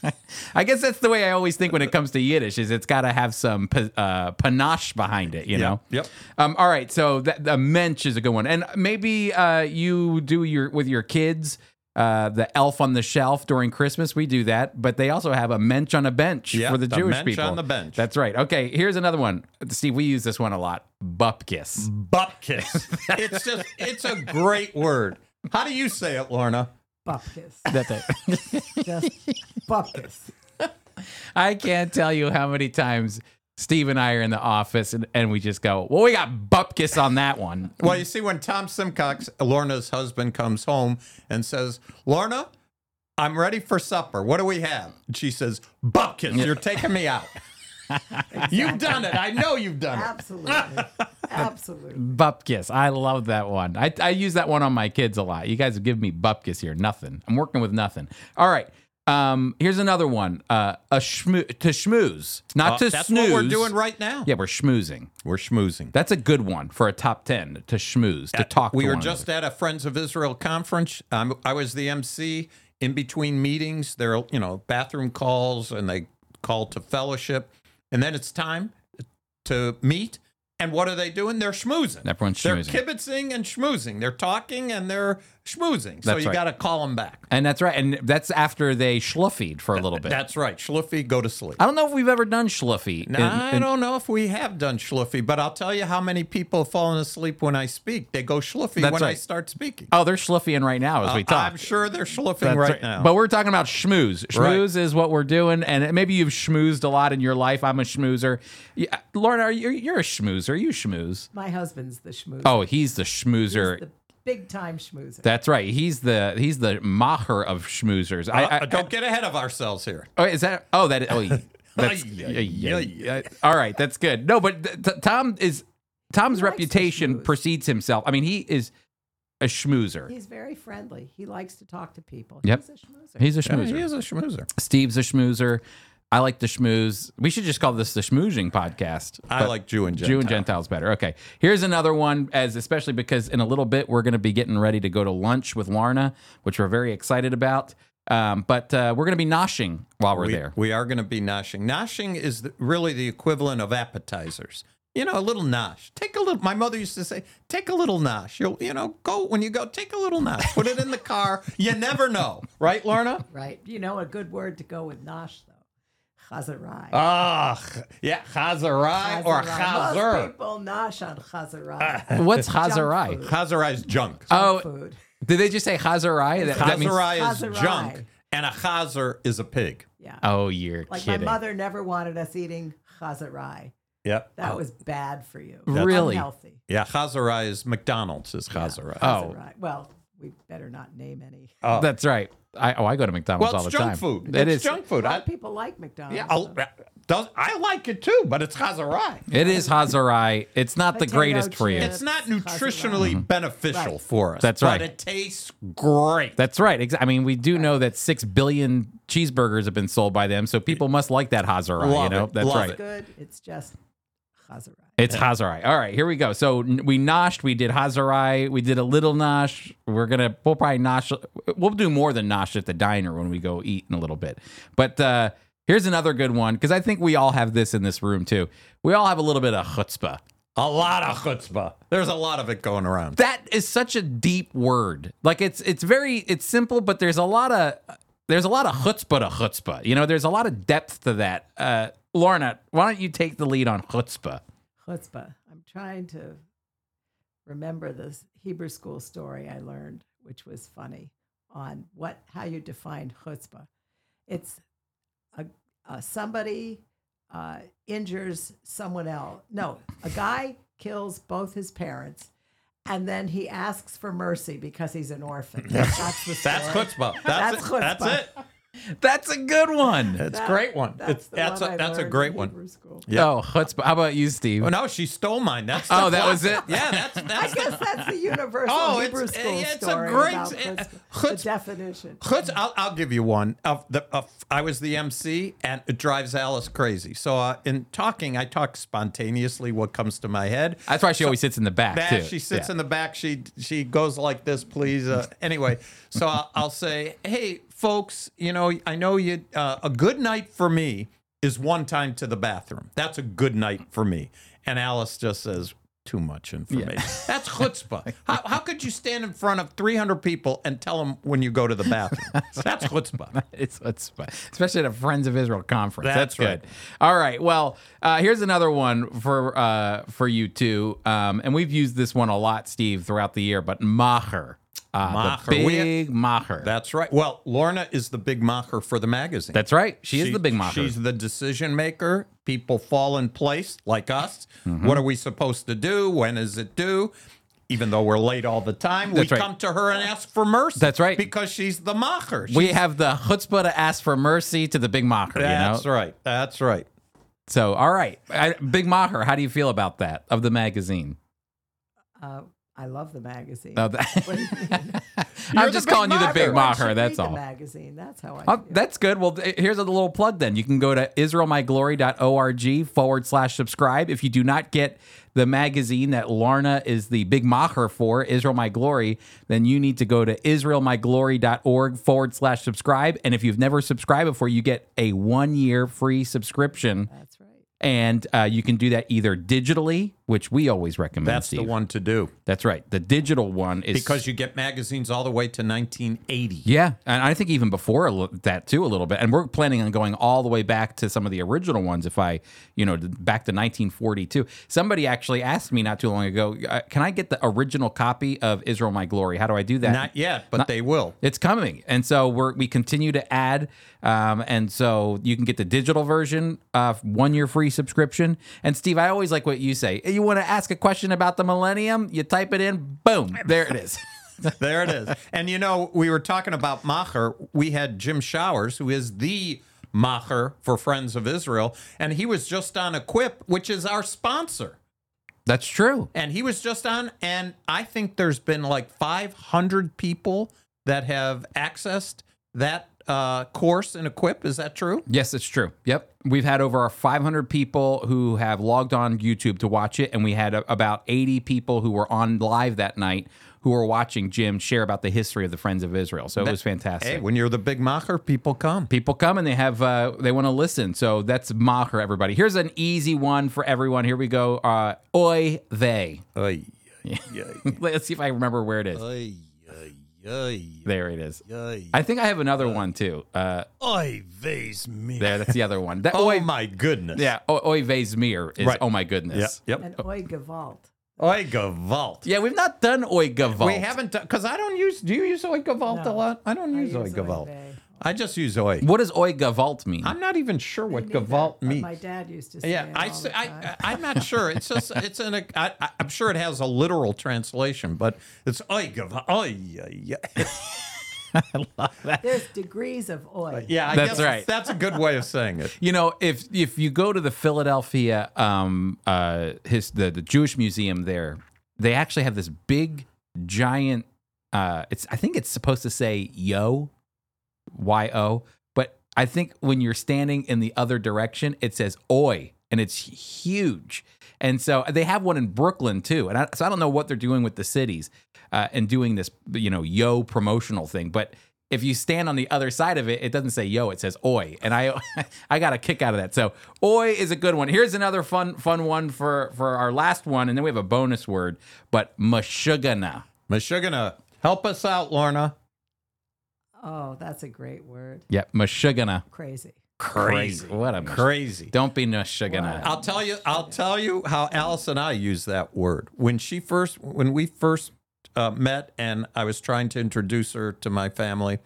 I guess that's the way I always think when it comes to Yiddish. Is it's got to have some uh, panache behind it, you know? yep. Um, all right, so that, the mensch is a good one, and maybe uh, you do your with your kids. Uh, the elf on the shelf during Christmas, we do that, but they also have a mensch on a bench Yeah, for the, the Jewish mensch people. on the bench. That's right. Okay, here's another one. Steve, we use this one a lot. Bupkis. Butt kiss. it's just, it's a great word. How do you say it, Lorna? Bupkis. That's it. Just bupkis. I can't tell you how many times Steve and I are in the office and, and we just go, well, we got bupkis on that one. Well, you see, when Tom Simcox, Lorna's husband, comes home and says, Lorna, I'm ready for supper. What do we have? And she says, Bupkis, you're taking me out. You've done it. I know you've done it. Absolutely. Absolutely. Bupkis. I love that one. I, I use that one on my kids a lot. You guys have given me bupkis here. Nothing. I'm working with nothing. All right. Um, here's another one. Uh, a schmoo to schmooze, not Uh, to that's snooze. what we're doing right now. Yeah, we're schmoozing. We're schmoozing. That's a good one for a top ten to schmooze to talk. we to were one just another. at a Friends of Israel conference. Um, I was the MC in between meetings. There are, you know, bathroom calls and they call to fellowship. And then it's time to meet. And what are they doing? They're schmoozing. Everyone's schmoozing. They're kibitzing and schmoozing. They're talking and they're schmoozing. So That's you right. got to call them back. and that's right. And that's after they schluffied for a little bit. That's right. Schluffy, go to sleep. I don't know if we've ever done schluffy. in- I in- don't know if we have done schluffy, but I'll tell you how many people have fallen asleep when I speak. They go schluffy That's when I right. start speaking. Oh, they're schluffying right now as we uh, talk. I'm sure they're schluffing That's right, now. But we're talking about schmooze. Right. Schmooze is what we're doing, and maybe you've schmoozed a lot in your life. I'm a schmoozer. Yeah, uh, Lauren, are you? You're a schmoozer. You schmooze. My husband's the schmoozer. Oh, he's the schmoozer. He's the big time schmoozer. That's right. He's the he's the macher of schmoozers. I, I, Uh, don't get ahead of ourselves here. Oh, is that? Oh, that. Oh, that's. Yeah, yeah, yeah. All right, that's good. No, but th- th- Tom is Tom's He reputation precedes himself. I mean, he is a schmoozer. He's very friendly. He likes to talk to people. Yep. He's a schmoozer. He's a Yeah, schmoozer. he is a schmoozer. Steve's a schmoozer. I like the schmooze. We should just call this the schmoozing podcast. I like Jew and Gentile. Jew and Gentile. Gentiles better. Okay. Here's another one, as especially because in a little bit we're going to be getting ready to go to lunch with Lorna, which we're very excited about. Um, but uh, we're going to be noshing while we're we, there. we are going to be noshing. Noshing is the, really the equivalent of appetizers. You know, a little nosh. Take a little. My mother used to say, "Take a little nosh." You'll, you know, go when you go. Take a little nosh. Put it in the car. You never know, right, Lorna? Right. You know a good word to go with nosh though. Chazarai. Ah, yeah, chazarai or Chazarai. Most people nosh on chazarai. What's Junk Chazarai? food. Chazarai is junk. Oh, food. did they just say Chazarai? That, that means- Chazarai is Chazarai. junk, and a chazer is a pig. Yeah. oh, you're like kidding. my mother never wanted us eating chazarai. Yep. That was bad for you. Really? Unhealthy. Yeah, chazarai is McDonald's is chazarai. Oh. Chazarai. Well, we better not name any. Oh. That's right. I, oh, I go to McDonald's all the time. Well, all it's the junk time. food. It it's is. junk food. A lot I, of people like McDonald's. yeah, I'll, does, I like it too, but it's Hazarai. It is Hazarai. It's not the Potato greatest for you. It's not Chazarai. nutritionally mm-hmm. beneficial Right. for us. That's right. but right. it tastes great. That's right. Exa- I mean, we do know that six billion cheeseburgers have been sold by them, so people must like that Chazarai. You know, it. that's Love right. It's good. It's just chazarai. It's Hazarai. All right, here we go. So we noshed, we did Hazarai, we did a little nosh. We're gonna we'll probably nosh. We'll do more than nosh at the diner when we go eat in a little bit. But uh here's another good one because I think we all have this in this room too. We all have a little bit of chutzpah. A lot of chutzpah. There's a lot of it going around. That is such a deep word. Like it's it's very it's simple, but there's a lot of there's a lot of chutzpah to chutzpah. You know, there's a lot of depth to that. Uh, Lorna, why don't you take the lead on chutzpah? Chutzpah. I'm trying to remember this Hebrew school story I learned, which was funny, on what how you define chutzpah. It's a, uh, somebody uh, injures someone else. No, a guy kills both his parents, and then he asks for mercy because he's an orphan. That's the story. That's chutzpah. That's, That's it. That's it. That's a good one. It's a great one. That's It's, that's one a I that's a great one. Hebrew school. Oh, chutzpah. How about you, Steve? Oh no, she stole mine. That's the Oh, that was it? Yeah, that's I that's the guess that's the universal Oh, Hebrew it's- school it's a great- about chutzpah, the chutz- definition. Chutz, I'll, I'll give you one. Of the, of, I was the MC, and it drives Alice crazy. So uh, in talking, I talk spontaneously what comes to my head. That's why she always sits in the back, Back, too. she sits Yeah. in the back. She she goes like this, please. Uh, anyway, so I'll, I'll say, hey, folks, you know, I know you. Uh, a good night for me is one time to the bathroom. That's a good night for me. And Alice just says. Too much information. That's chutzpah. How, how could you stand in front of 300 people and tell them when you go to the bathroom? That's chutzpah. It's, it's especially at a Friends of Israel conference. That's, That's right. good. All right. Well, uh, here's another one for uh, for you two, um, and we've used this one a lot, Steve, throughout the year. But macher, uh, Macher. the We- big macher. That's right. Well, Lorna is the big macher for the magazine. That's right. She, is the big macher. She's the decision maker. People fall in place like us. Mm-hmm. What are we supposed to do? When is it due? Even though we're late all the time, we right. come to her and ask for mercy. That's right. Because she's the macher. we have the chutzpah to ask for mercy to the big macher. That's you know. right. That's right. So, all right, I, big macher. How do you feel about that of the magazine? Uh, I love the magazine. Oh, that- What do you mean? I'm just calling you the big macher. Everyone should macher. That's all. The magazine. That's how I. Oh, feel. that's good. Well, th- here's a little plug then. You can go to israelmyglory.org forward slash subscribe. If you do not get the magazine that Lorna is the big macher for, Israel My Glory, then you need to go to israelmyglory.org forward slash subscribe. And if you've never subscribed before, you get a one year free subscription. That's right. And uh, you can do that either digitally, which we always recommend. That's the one to do. That's right. The digital one is Because you get magazines all the way to 1980. Yeah, and I think even before that too, a little bit. And we're planning on going all the way back to some of the original ones. If I, you know, back to 1942. Somebody actually asked me not too long ago, uh, "Can I get the original copy of Israel My Glory? How do I do that?" Not yet, but they will. It's coming, and so we're we continue to add, um, and so you can get the digital version, uh, one year free subscription. And Steve, I always like what you say. You want to ask a question about the millennium? You type it in, boom, there it is. there it is. And you know, we were talking about Macher. We had Jim Showers, who is the Macher for Friends of Israel, and he was just on Equip, which is our sponsor. That's true. And he was just on, and I think there's been like 500 people that have accessed that uh, course and Equip. Is that true? Yes, it's true. Yep. We've had over 500 people who have logged on YouTube to watch it, and we had a, about 80 people who were on live that night who were watching Jim share about the history of the Friends of Israel. So it was fantastic. Hey, when you're the big Macher, people come. people come and they have uh, they want to listen. So that's Macher, everybody. Here's an easy one for everyone. Here we go. Uh, Oy vey. Ay, Let's see if I remember where it is. ay, ay, ay, There it is. ay. I think I have another one too. Uh, Oy vey's me. there, that's the other one. That Oh oy, my goodness. yeah, o- oy vey's mir is Right. oh my goodness. Yep. Yep. And Oi Gewalt. Oy Gewalt. Yeah, we've not done oy gavalt. We haven't because I don't use. Do you use Oy Gewalt a No. lot? I don't I use Oy use Gewalt. Oy vey. I just use oi. What does oi gavalt mean? I'm not even sure what Neither, Gewalt but means. My dad used to say Yeah, it I, all say, the I, time. I, I'm not sure. It's just, it's in a, I, I- I'm sure it has a literal translation, but it's oi Gewalt. Oy, yeah, yeah. There's degrees of Oi. Yeah, I That's guess right. That's a good way of saying it. You know, if if you go to the Philadelphia um uh his the, the Jewish museum there, they actually have this big giant uh it's I think it's supposed to say yo Y O, but I think when you're standing in the other direction, it says oi and it's huge. And so they have one in Brooklyn too. And I, so I don't know what they're doing with the cities uh, and doing this, you know, yo promotional thing. But if you stand on the other side of it, it doesn't say yo, it says oi. And I I got a kick out of that. So oi is a good one. Here's another fun fun one for for our last one, and then we have a bonus word, but mashugana. Mashugana, help us out, Lorna. Oh, that's a great word. Yep, mashugana. Crazy. Crazy. What a mush- Crazy. Don't be mashugana. I'll tell you. I'll tell you how Alice and I use that word when she first, when we first uh, met, and I was trying to introduce her to my family,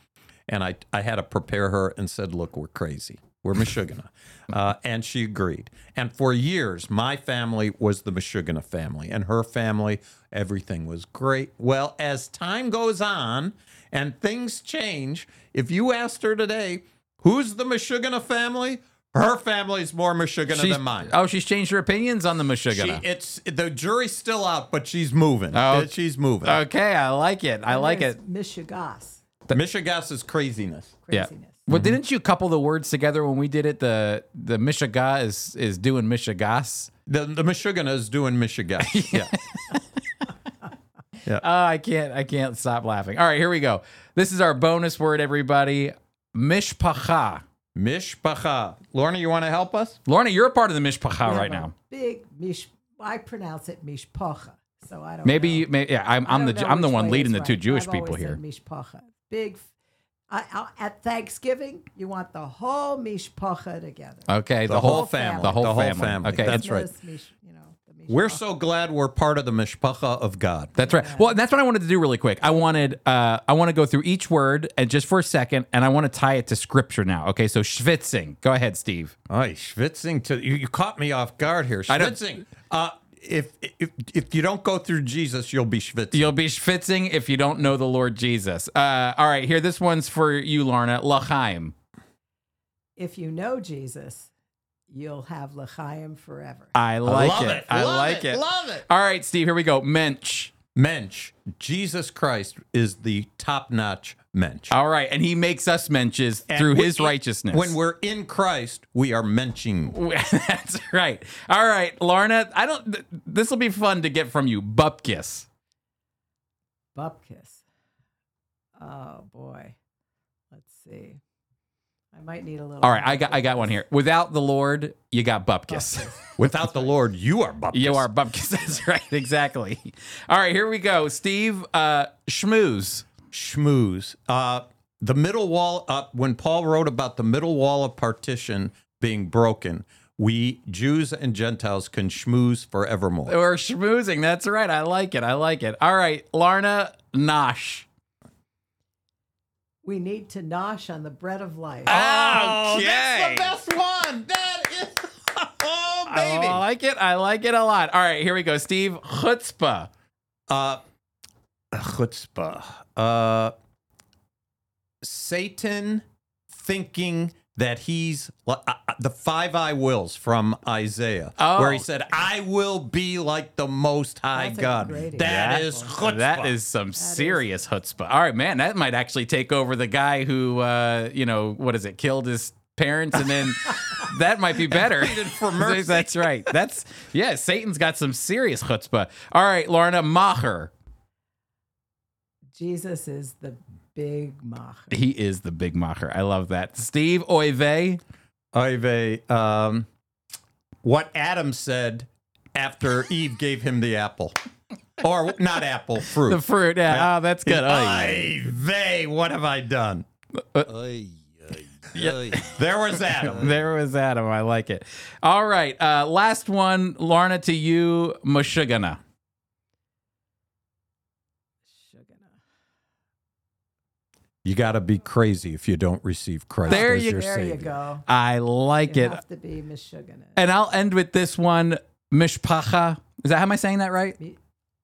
and I I had to prepare her and said, "Look, we're crazy. We're Mashugana," uh, and she agreed. And for years, my family was the Mashugana family, and her family, everything was great. Well, as time goes on and things change, if you asked her today, who's the Mashugana family? Her family's more Michigan She's- than mine. Oh, she's changed her opinions on the She, it's the jury's still out, but she's moving. Oh. She's moving. Okay, I like it. I like it. Michigas. Michigas is craziness. Yeah. Craziness. Well, didn't you couple the words together when we did it? The the Michigan is is doing Michigas. The the Michigan is doing Michigan. yeah. Oh, I can't I can't stop laughing. All right, here we go. This is our bonus word, everybody. Mishpacha. Mishpacha. Lorna, you want to help us? Lorna, you're a part of the Mishpacha We right now. Big mish. I pronounce it mishpacha. So I don't. Maybe, know. you- may, yeah, I'm, I I'm the I'm the one leading the it's two. Jewish I've people always here. said Mishpacha. Big. f- I, I, at Thanksgiving, you want the whole mishpacha together. Okay, the, The whole whole family. the whole The whole family. family. Okay, That's it's- right. Mish- you know, the We're so glad we're part of the Mishpacha of God. That's right. Well, that's what I wanted to do really quick. I wanted uh, I want to go through each word and just for a second, and I want to tie it to scripture now. Okay, so schwitzing. Go ahead, Steve. Oy, schwitzing to you, you caught me off guard here. I don't- Schwitzing. Uh, if, if if you don't go through Jesus, you'll be schwitzing. You'll be schwitzing if you don't know the Lord Jesus. Uh, all right, here. This one's for you, Lorna. Lachaim. If you know Jesus, you'll have l'chaim forever. I like love it. it. I Love like it. it. Love it. All right, Steve. Here we go. Mensch. Mensch. Jesus Christ is the top-notch mensch. All right, and he makes us menches And through we- his righteousness. When we're in Christ, we are menching. That's right. All right, Lorna. I don't. Th- this will be fun to get from you. Bupkis. Bupkis. Oh boy. Let's see. I might need a little. All right, I got I got one here. Without the Lord, you got bupkis. Without the Lord, you are bupkis. you are bupkis. That's right. Exactly. All right, here we go. Steve, uh, schmooze. schmooze. Uh, the middle wall, uh, when Paul wrote about the middle wall of partition being broken, we Jews and Gentiles can schmooze forevermore. Or schmoozing. That's right. I like it. I like it. All right, Lorna, nosh. We need to nosh on the bread of life. Oh, Okay. that's the best one. That is, oh baby. I like it. I like it a lot. All right, here we go. Steve, chutzpah. Uh, chutzpah. Uh, Satan thinking that he's uh, uh, the five I wills from Isaiah, Oh. where he said, "I will be like the Most High That's God." great That example. is chutzpah. That is some serious chutzpah. All right, man, that might actually take over the guy who, uh, you know, what is it, killed his parents, and then that might be better. for mercy. That's right. That's yeah. Satan's got some serious chutzpah. All right, Lorna Macher. Jesus is the big mach. He is the big Macher. I love that. Steve Oive. Ive, um, what Adam said after Eve gave him the apple, or not apple, fruit. The fruit. Yeah. Oh, that's good. Oy. Ive, what have I done? There was Adam. There was Adam. I like it. All right. Uh, last one, Lorna, to you, Mushugana. You got to be crazy if you don't receive Christ There as you- your There Savior. you go. I like You it. have to be Mishugana. And I'll end with this one, Mishpacha. Is that how am I saying that right?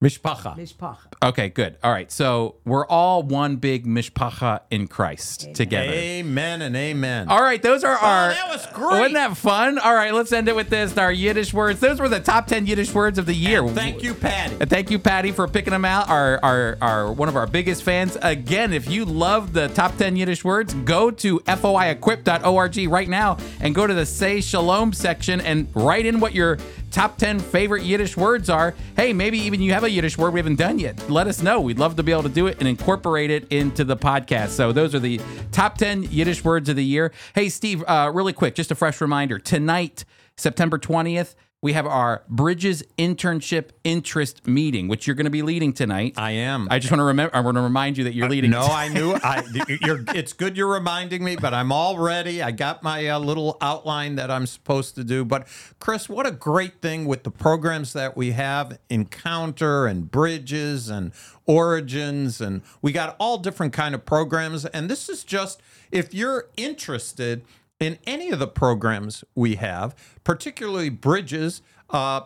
Mishpacha. Mishpacha. Okay, good. All right. So we're all one big Mishpacha in Christ Amen. together. Amen and amen. All right, those are oh, our. that was great. Wasn't that fun? All right, let's end it with this. Our Yiddish words. Those were the top ten Yiddish words of the year. Thank you, Patty. And thank you, Patty, for picking them out. Our, our, our one of our biggest fans. Again, if you love the top 10 Yiddish words, go to foiequip.org right now and go to the Say Shalom section and write in what your top 10 favorite Yiddish words are. Hey, maybe even you have a Yiddish word we haven't done yet. Let us know. We'd love to be able to do it and incorporate it into the podcast. So those are the top 10 Yiddish words of the year. Hey, Steve, uh, really quick, just a fresh reminder. Tonight, September 20th, we have our Bridges Internship Interest Meeting, which you're going to be leading tonight. I am. I just want to remember. I want to remind you that you're leading. No, I knew. I, you're, it's good you're reminding me, but I'm all ready. I got my uh, little outline that I'm supposed to do. But Chris, what a great thing with the programs that we have: Encounter and Bridges and Origins, and we got all different kind of programs. And this is just if you're interested in any of the programs we have, particularly Bridges. Uh,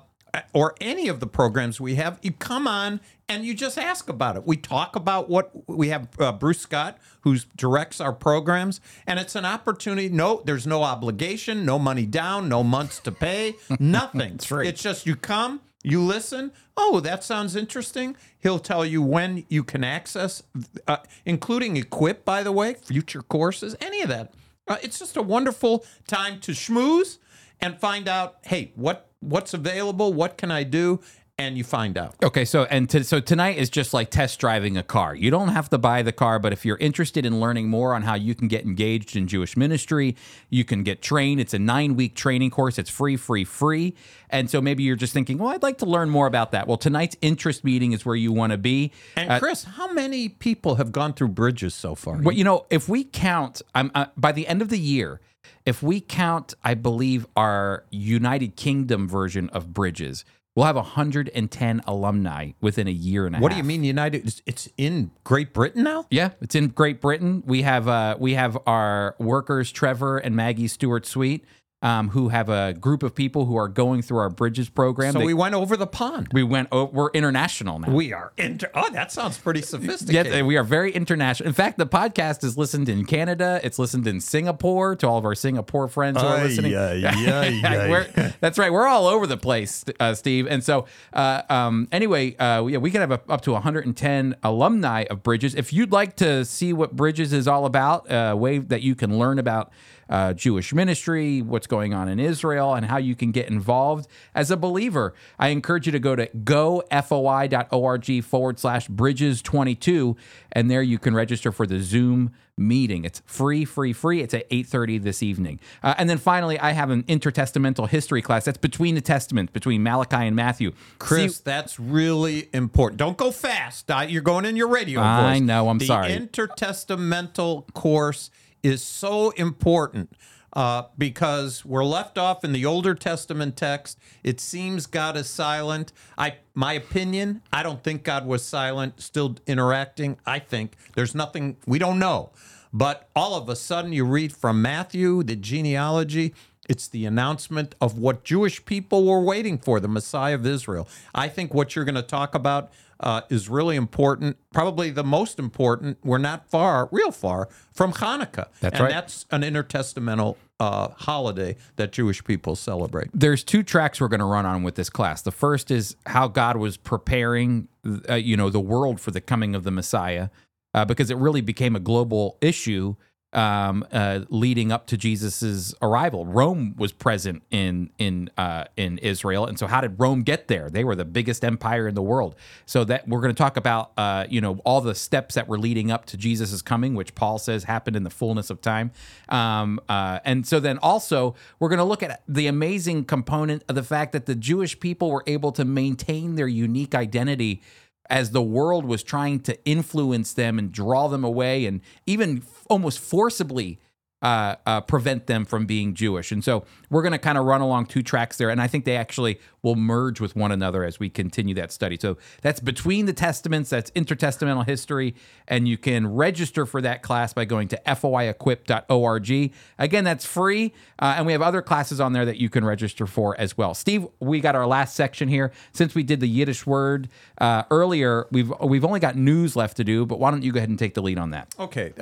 or any of the programs we have, you come on and you just ask about it. We talk about what we have. Uh, Bruce Scott, who directs our programs, and it's an opportunity. No, there's no obligation, no money down, no months to pay, nothing. it's, it's just you come, you listen. Oh, that sounds interesting. He'll tell you when you can access, uh, including equip, by the way, future courses, any of that. Uh, it's just a wonderful time to schmooze and find out, hey, what what's available? What can I do? And you find out. Okay, so and to, so tonight is just like test driving a car. You don't have to buy the car, but if you're interested in learning more on how you can get engaged in Jewish ministry, you can get trained. It's a nine week training course. It's free, free, free. And so maybe you're just thinking, well, I'd like to learn more about that. Well, tonight's interest meeting is where you want to be. And uh, Chris, how many people have gone through bridges so far? Well, you know, if we count, I'm uh, by the end of the year, if we count, I believe our United Kingdom version of bridges We'll have 110 alumni within a year and a what half. do you mean United? It's in Great Britain now. Yeah, it's in Great Britain. We have uh, we have our workers, Trevor and Maggie Stewart Sweet um, who have a group of people who are going through our Bridges program. So they, we went over the pond. We went. Oh, we're international now. We are inter. Oh, that sounds pretty sophisticated. yes, we are very international. In fact, the podcast is listened in Canada. It's listened in Singapore to all of our Singapore friends who are listening. Yeah, yeah, yeah. that's right. We're all over the place, uh, Steve. And so, uh, um, anyway, uh, yeah, we can have a, up to 110 alumni of Bridges. If you'd like to see what Bridges is all about, a way that you can learn about uh, Jewish ministry, what's going on in Israel, and how you can get involved as a believer. I encourage you to go to gofoi.org forward slash bridges 22, and there you can register for the Zoom meeting. It's free, free, free. It's at 8.30 this evening. Uh, and then finally, I have an intertestamental history class. That's between the testaments, between Malachi and Matthew. Chris, See, that's really important. Don't go fast. You're going in your radio I voice. know. I'm the sorry. The intertestamental course is so important uh, because we're left off in the Older Testament text. It seems God is silent. I, my opinion, I don't think God was silent, still interacting. I think there's nothing we don't know. But all of a sudden, you read from Matthew, the genealogy, it's the announcement of what Jewish people were waiting for, the Messiah of Israel. I think what you're going to talk about uh, is really important, probably the most important. We're not far, real far from Hanukkah. That's and right. that's an intertestamental uh, holiday that Jewish people celebrate. There's two tracks we're going to run on with this class. The first is how God was preparing, uh, you know, the world for the coming of the Messiah, uh, because it really became a global issue um, uh, leading up to Jesus's arrival. Rome was present in in uh, in Israel, and so how did Rome get there? They were the biggest empire in the world. So that we're going to talk about, uh, you know, all the steps that were leading up to Jesus's coming, which Paul says happened in the fullness of time. Um, uh, and so then also we're going to look at the amazing component of the fact that the Jewish people were able to maintain their unique identity as the world was trying to influence them and draw them away and even almost forcibly uh, uh, prevent them from being Jewish. And so we're going to kind of run along two tracks there. And I think they actually will merge with one another as we continue that study. So that's between the testaments, that's intertestamental history. And you can register for that class by going to foiequip.org. Again, that's free. Uh, and we have other classes on there that you can register for as well. Steve, we got our last section here. Since we did the Yiddish word uh, earlier, we've, we've only got news left to do, but why don't you go ahead and take the lead on that? Okay.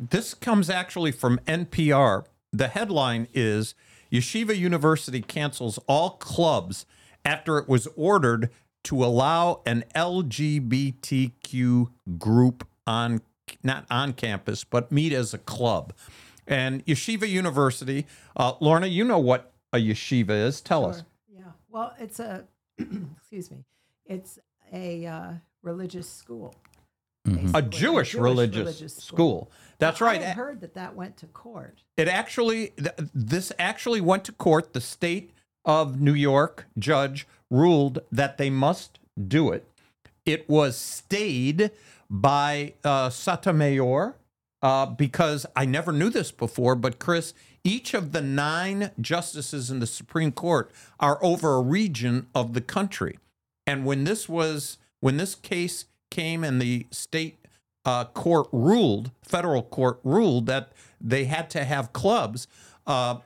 This comes actually from NPR. The headline is Yeshiva University cancels all clubs after it was ordered to allow an LGBTQ group on not on campus but meet as a club. And Yeshiva University, uh, Lorna, you know what a yeshiva is. Tell us. Yeah. Well, it's a excuse me. It's a uh, religious school. A basically, Jewish, religious, school. That's right. I heard that that went to court. It actually, th- this actually went to court. The state of New York judge ruled that they must do it. It was stayed by uh, Sotomayor uh, because I never knew this before, but Chris, each of the nine justices in the Supreme Court are over a region of the country. And when this was, when this case came and the state uh, court ruled, federal court ruled that they had to have clubs, uh,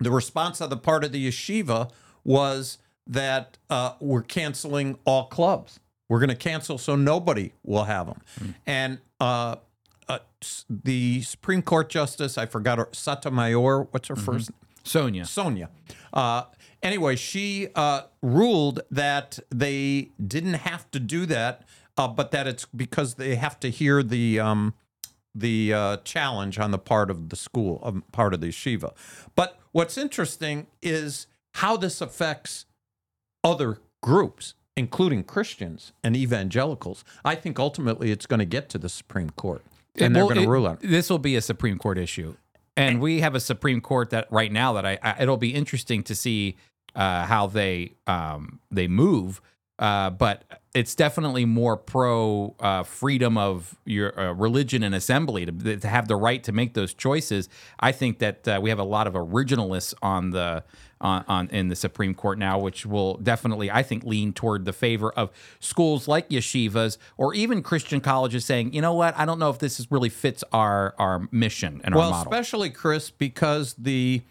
the response on the part of the yeshiva was that uh, we're canceling all clubs. We're going to cancel so nobody will have them. And uh, uh, the Supreme Court Justice, I forgot her, Sotomayor, what's her first name? Sonia. Sonia. Uh, anyway, she uh, ruled that they didn't have to do that, uh, but that it's because they have to hear the um, the uh, challenge on the part of the school, um, part of the yeshiva. But what's interesting is how this affects other groups, including Christians and evangelicals. I think ultimately it's going to get to the Supreme Court, and they're going to rule on it. This will be a Supreme Court issue, and we have a Supreme Court that right now that I, I it'll be interesting to see uh, how they um, they move. Uh, but it's definitely more pro uh, freedom of your uh, religion and assembly to, to have the right to make those choices. I think that uh, we have a lot of originalists on the on, on in the Supreme Court now, which will definitely, I think, lean toward the favor of schools like yeshivas or even Christian colleges saying, you know what, I don't know if this is really fits our our mission and well, our model. Well, especially Chris, because the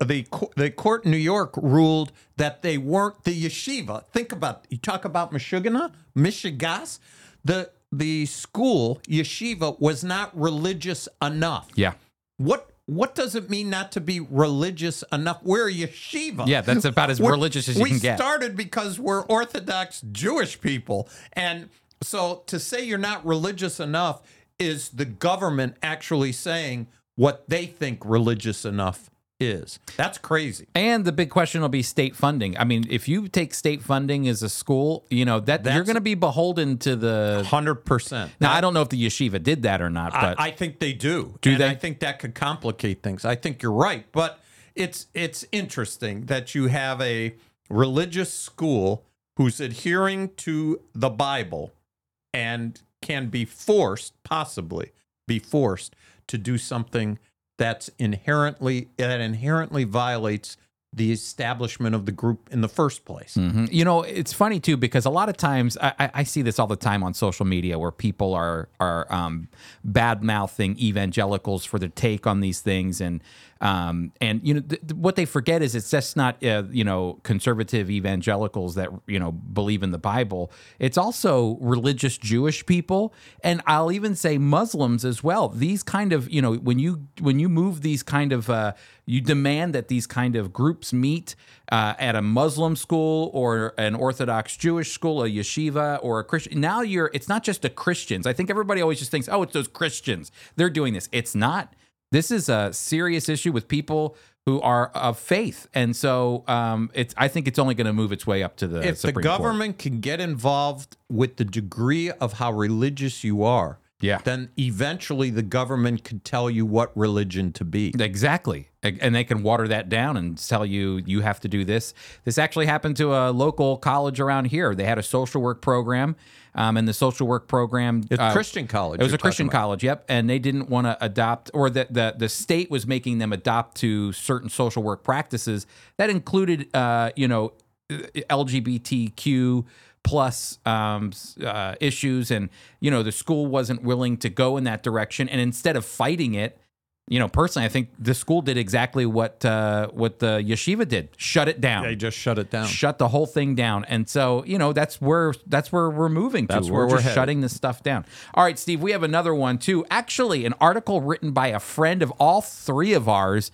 the the court in New York ruled that they weren't the yeshiva. Think about you talk about Michigana, Michigas, the the school yeshiva was not religious enough. yeah, What what does it mean not to be religious enough? We're a yeshiva. Yeah, that's about as We're- religious as you we can get. started because we're Orthodox Jewish people, and so to say you're not religious enough is the government actually saying what they think religious enough is. That's crazy. And the big question will be state funding. I mean, if you take state funding as a school, you know that you're going to be beholden to the. Hundred percent. Now, I don't know if the yeshiva did that or not, but I, I think they do. Do and they? I think that could complicate things. I think you're right, but it's it's interesting that you have a religious school who's adhering to the Bible and can be forced, possibly be forced to do something that's inherently that inherently violates the establishment of the group in the first place. Mhm. You know, it's funny too because a lot of times I, I- I see this all the time on social media where people are are um, bad mouthing evangelicals for their take on these things, and um, and you know th- what they forget is it's just not uh, you know conservative evangelicals that you know believe in the Bible. It's also religious Jewish people, and I'll even say Muslims as well. These kind of you know when you when you move these kind of uh, you demand that these kind of groups meet uh, at a Muslim school or an Orthodox Jewish school, a yeshiva or a Christian. Now you're, it's not just the Christians. I think everybody always just thinks, oh, it's those Christians. They're doing this. It's not. This is a serious issue with people who are of faith. And so um, it's, I think it's only going to move its way up to the if the Supreme Court. government can get involved with the degree of how religious you are, Yeah. then eventually the government could tell you what religion to be. Exactly. And they can water that down and tell you you have to do this. This actually happened to a local college around here. They had a social work program, um, and the social work program It's uh, Christian college. It was a Christian about. college, yep. And they didn't want to adopt, or the, the the state was making them adopt to certain social work practices that included, uh, you know, LGBTQ plus um, uh, issues, and you know the school wasn't willing to go in that direction. And instead of fighting it, you know, personally, I think the school did exactly what uh, what the yeshiva did: shut it down They just shut it down. shut the whole thing down. And so, you know, that's where that's where we're moving to. That's where we're, we're shutting this stuff down. All right, Steve, we have another one too. Actually, an article written by a friend of all three of ours,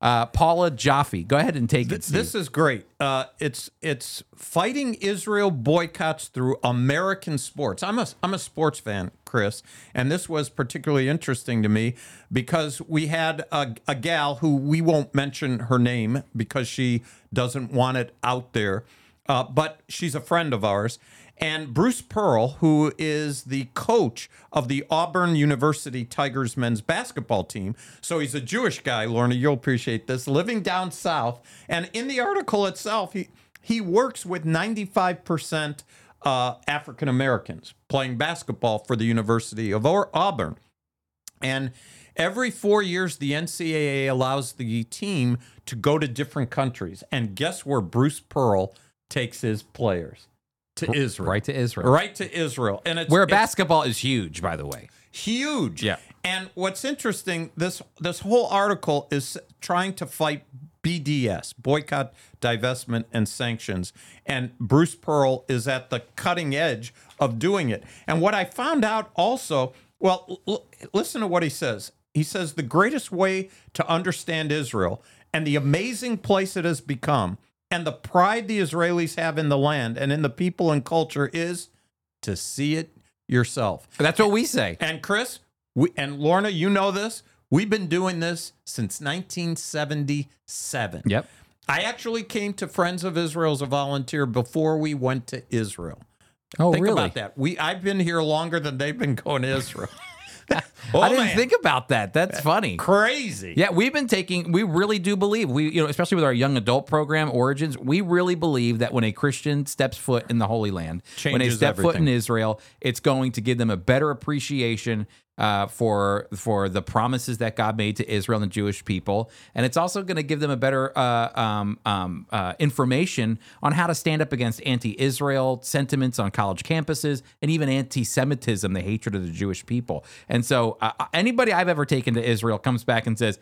uh, Paula Jaffe. Go ahead and take it. Steve. This is great. Uh, it's it's fighting Israel boycotts through American sports. I'm a I'm a sports fan, Chris, and this was particularly interesting to me because we had a, a gal who we won't mention her name because she doesn't want it out there, uh, but she's a friend of ours. And Bruce Pearl, who is the coach of the Auburn University Tigers men's basketball team. So he's a Jewish guy, Lorna, you'll appreciate this, living down south. And in the article itself, he, he works with 95% uh, African Americans playing basketball for the University of Au- Auburn. And every four years, the NCAA allows the team to go to different countries. And guess where Bruce Pearl takes his players? To Israel. right to Israel, Right to Israel. And it's where it's basketball is huge, by the way. huge. Yeah. And what's interesting, this this whole article is trying to fight BDS, boycott, divestment, and sanctions. And Bruce Pearl is at the cutting edge of doing it. And what I found out also, well, l- listen to what he says. He says the greatest way to understand Israel and the amazing place it has become and the pride the Israelis have in the land and in the people and culture is to see it yourself. That's what we say. And Chris, we, and Lorna, you know this. We've been doing this since 1977. Yep. I actually came to Friends of Israel as a volunteer before we went to Israel. Oh, Think really? about that. We I've been here longer than they've been going to Israel. oh, I didn't man. think about that. That's funny. crazy. Yeah, we've been taking. We really do believe we, you know, especially with our young adult program Origins, we really believe that when a Christian steps foot in the Holy Land, when they Changes step foot in. Israel, it's going to give them a better appreciation uh, for for the promises that God made to Israel and the Jewish people, and it's also going to give them a better uh, um, um, uh, information on how to stand up against anti-Israel sentiments on college campuses and even anti-Semitism, the hatred of the Jewish people. And so, uh, anybody I've ever taken to Israel comes back and says,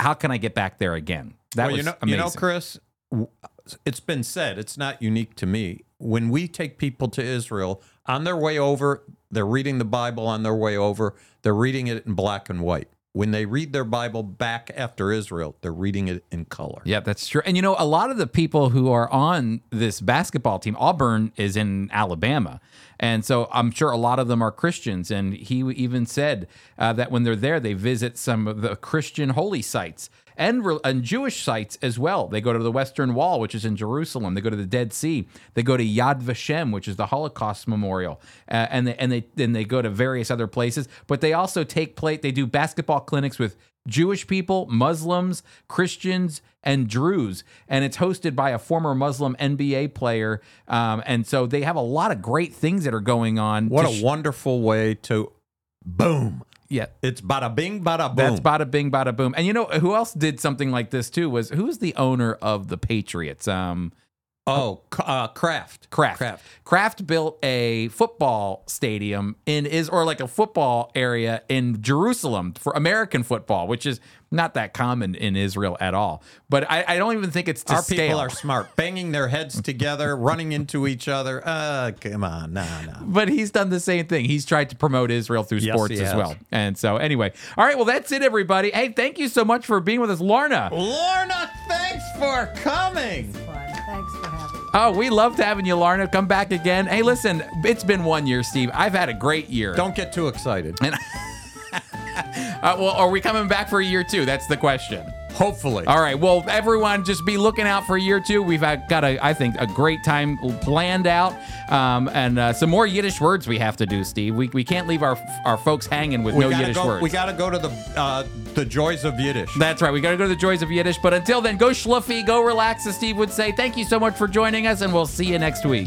"How can I get back there again?" That well, was you know, amazing. you know, Chris, it's been said, it's not unique to me. When we take people to Israel on their way over, they're reading the Bible on their way over, they're reading it in black and white. When they read their Bible back after Israel, they're reading it in color. Yeah, that's true. And you know, a lot of the people who are on this basketball team, Auburn is in Alabama. And so I'm sure a lot of them are Christians. And he even said uh, that when they're there, they visit some of the Christian holy sites and, re- and Jewish sites as well. They go to the Western Wall, which is in Jerusalem. They go to the Dead Sea. They go to Yad Vashem, which is the Holocaust Memorial. Uh, and, they, and they, then they go to various other places. But they also take place, they do basketball clinics with Jewish people, Muslims, Christians, and Druze. And it's hosted by a former Muslim NBA player. Um, and so they have a lot of great things that are going on. What a sh- wonderful way to boom. Yeah. It's bada bing, bada boom. That's bada bing, bada boom. And you know who else did something like this too? Was who's the owner of the Patriots? Um, oh, c- uh, Kraft. Kraft. Kraft. Kraft built a football stadium in is or like a football area in Jerusalem for American football, which is not that common in Israel at all. But I, I don't even think it's to Our scale. people are smart, banging their heads together, running into each other. Uh, come on, no, no. but he's done the same thing. He's tried to promote Israel through Yes, sports as has. well. And so, anyway, all right. Well, that's it, everybody. Hey, thank you so much for being with us, Lorna. Lorna, thanks for coming. Fun. Thanks for having me. Oh, we loved having you, Lorna. Come back again. Hey, listen, it's been one year, Steve. I've had a great year. Don't get too excited. Uh, well, are we coming back for a year two? That's the question. Hopefully. All right. Well, everyone, just be looking out for year two. We've got a, I think, a great time planned out, um, and uh, some more Yiddish words we have to do, Steve. We, we can't leave our our folks hanging with we no gotta Yiddish go, words. We got to go to the uh, the joys of Yiddish. That's right. We got to go to the joys of Yiddish. But until then, go schluffy, go relax, as Steve would say. Thank you so much for joining us, and we'll see you next week.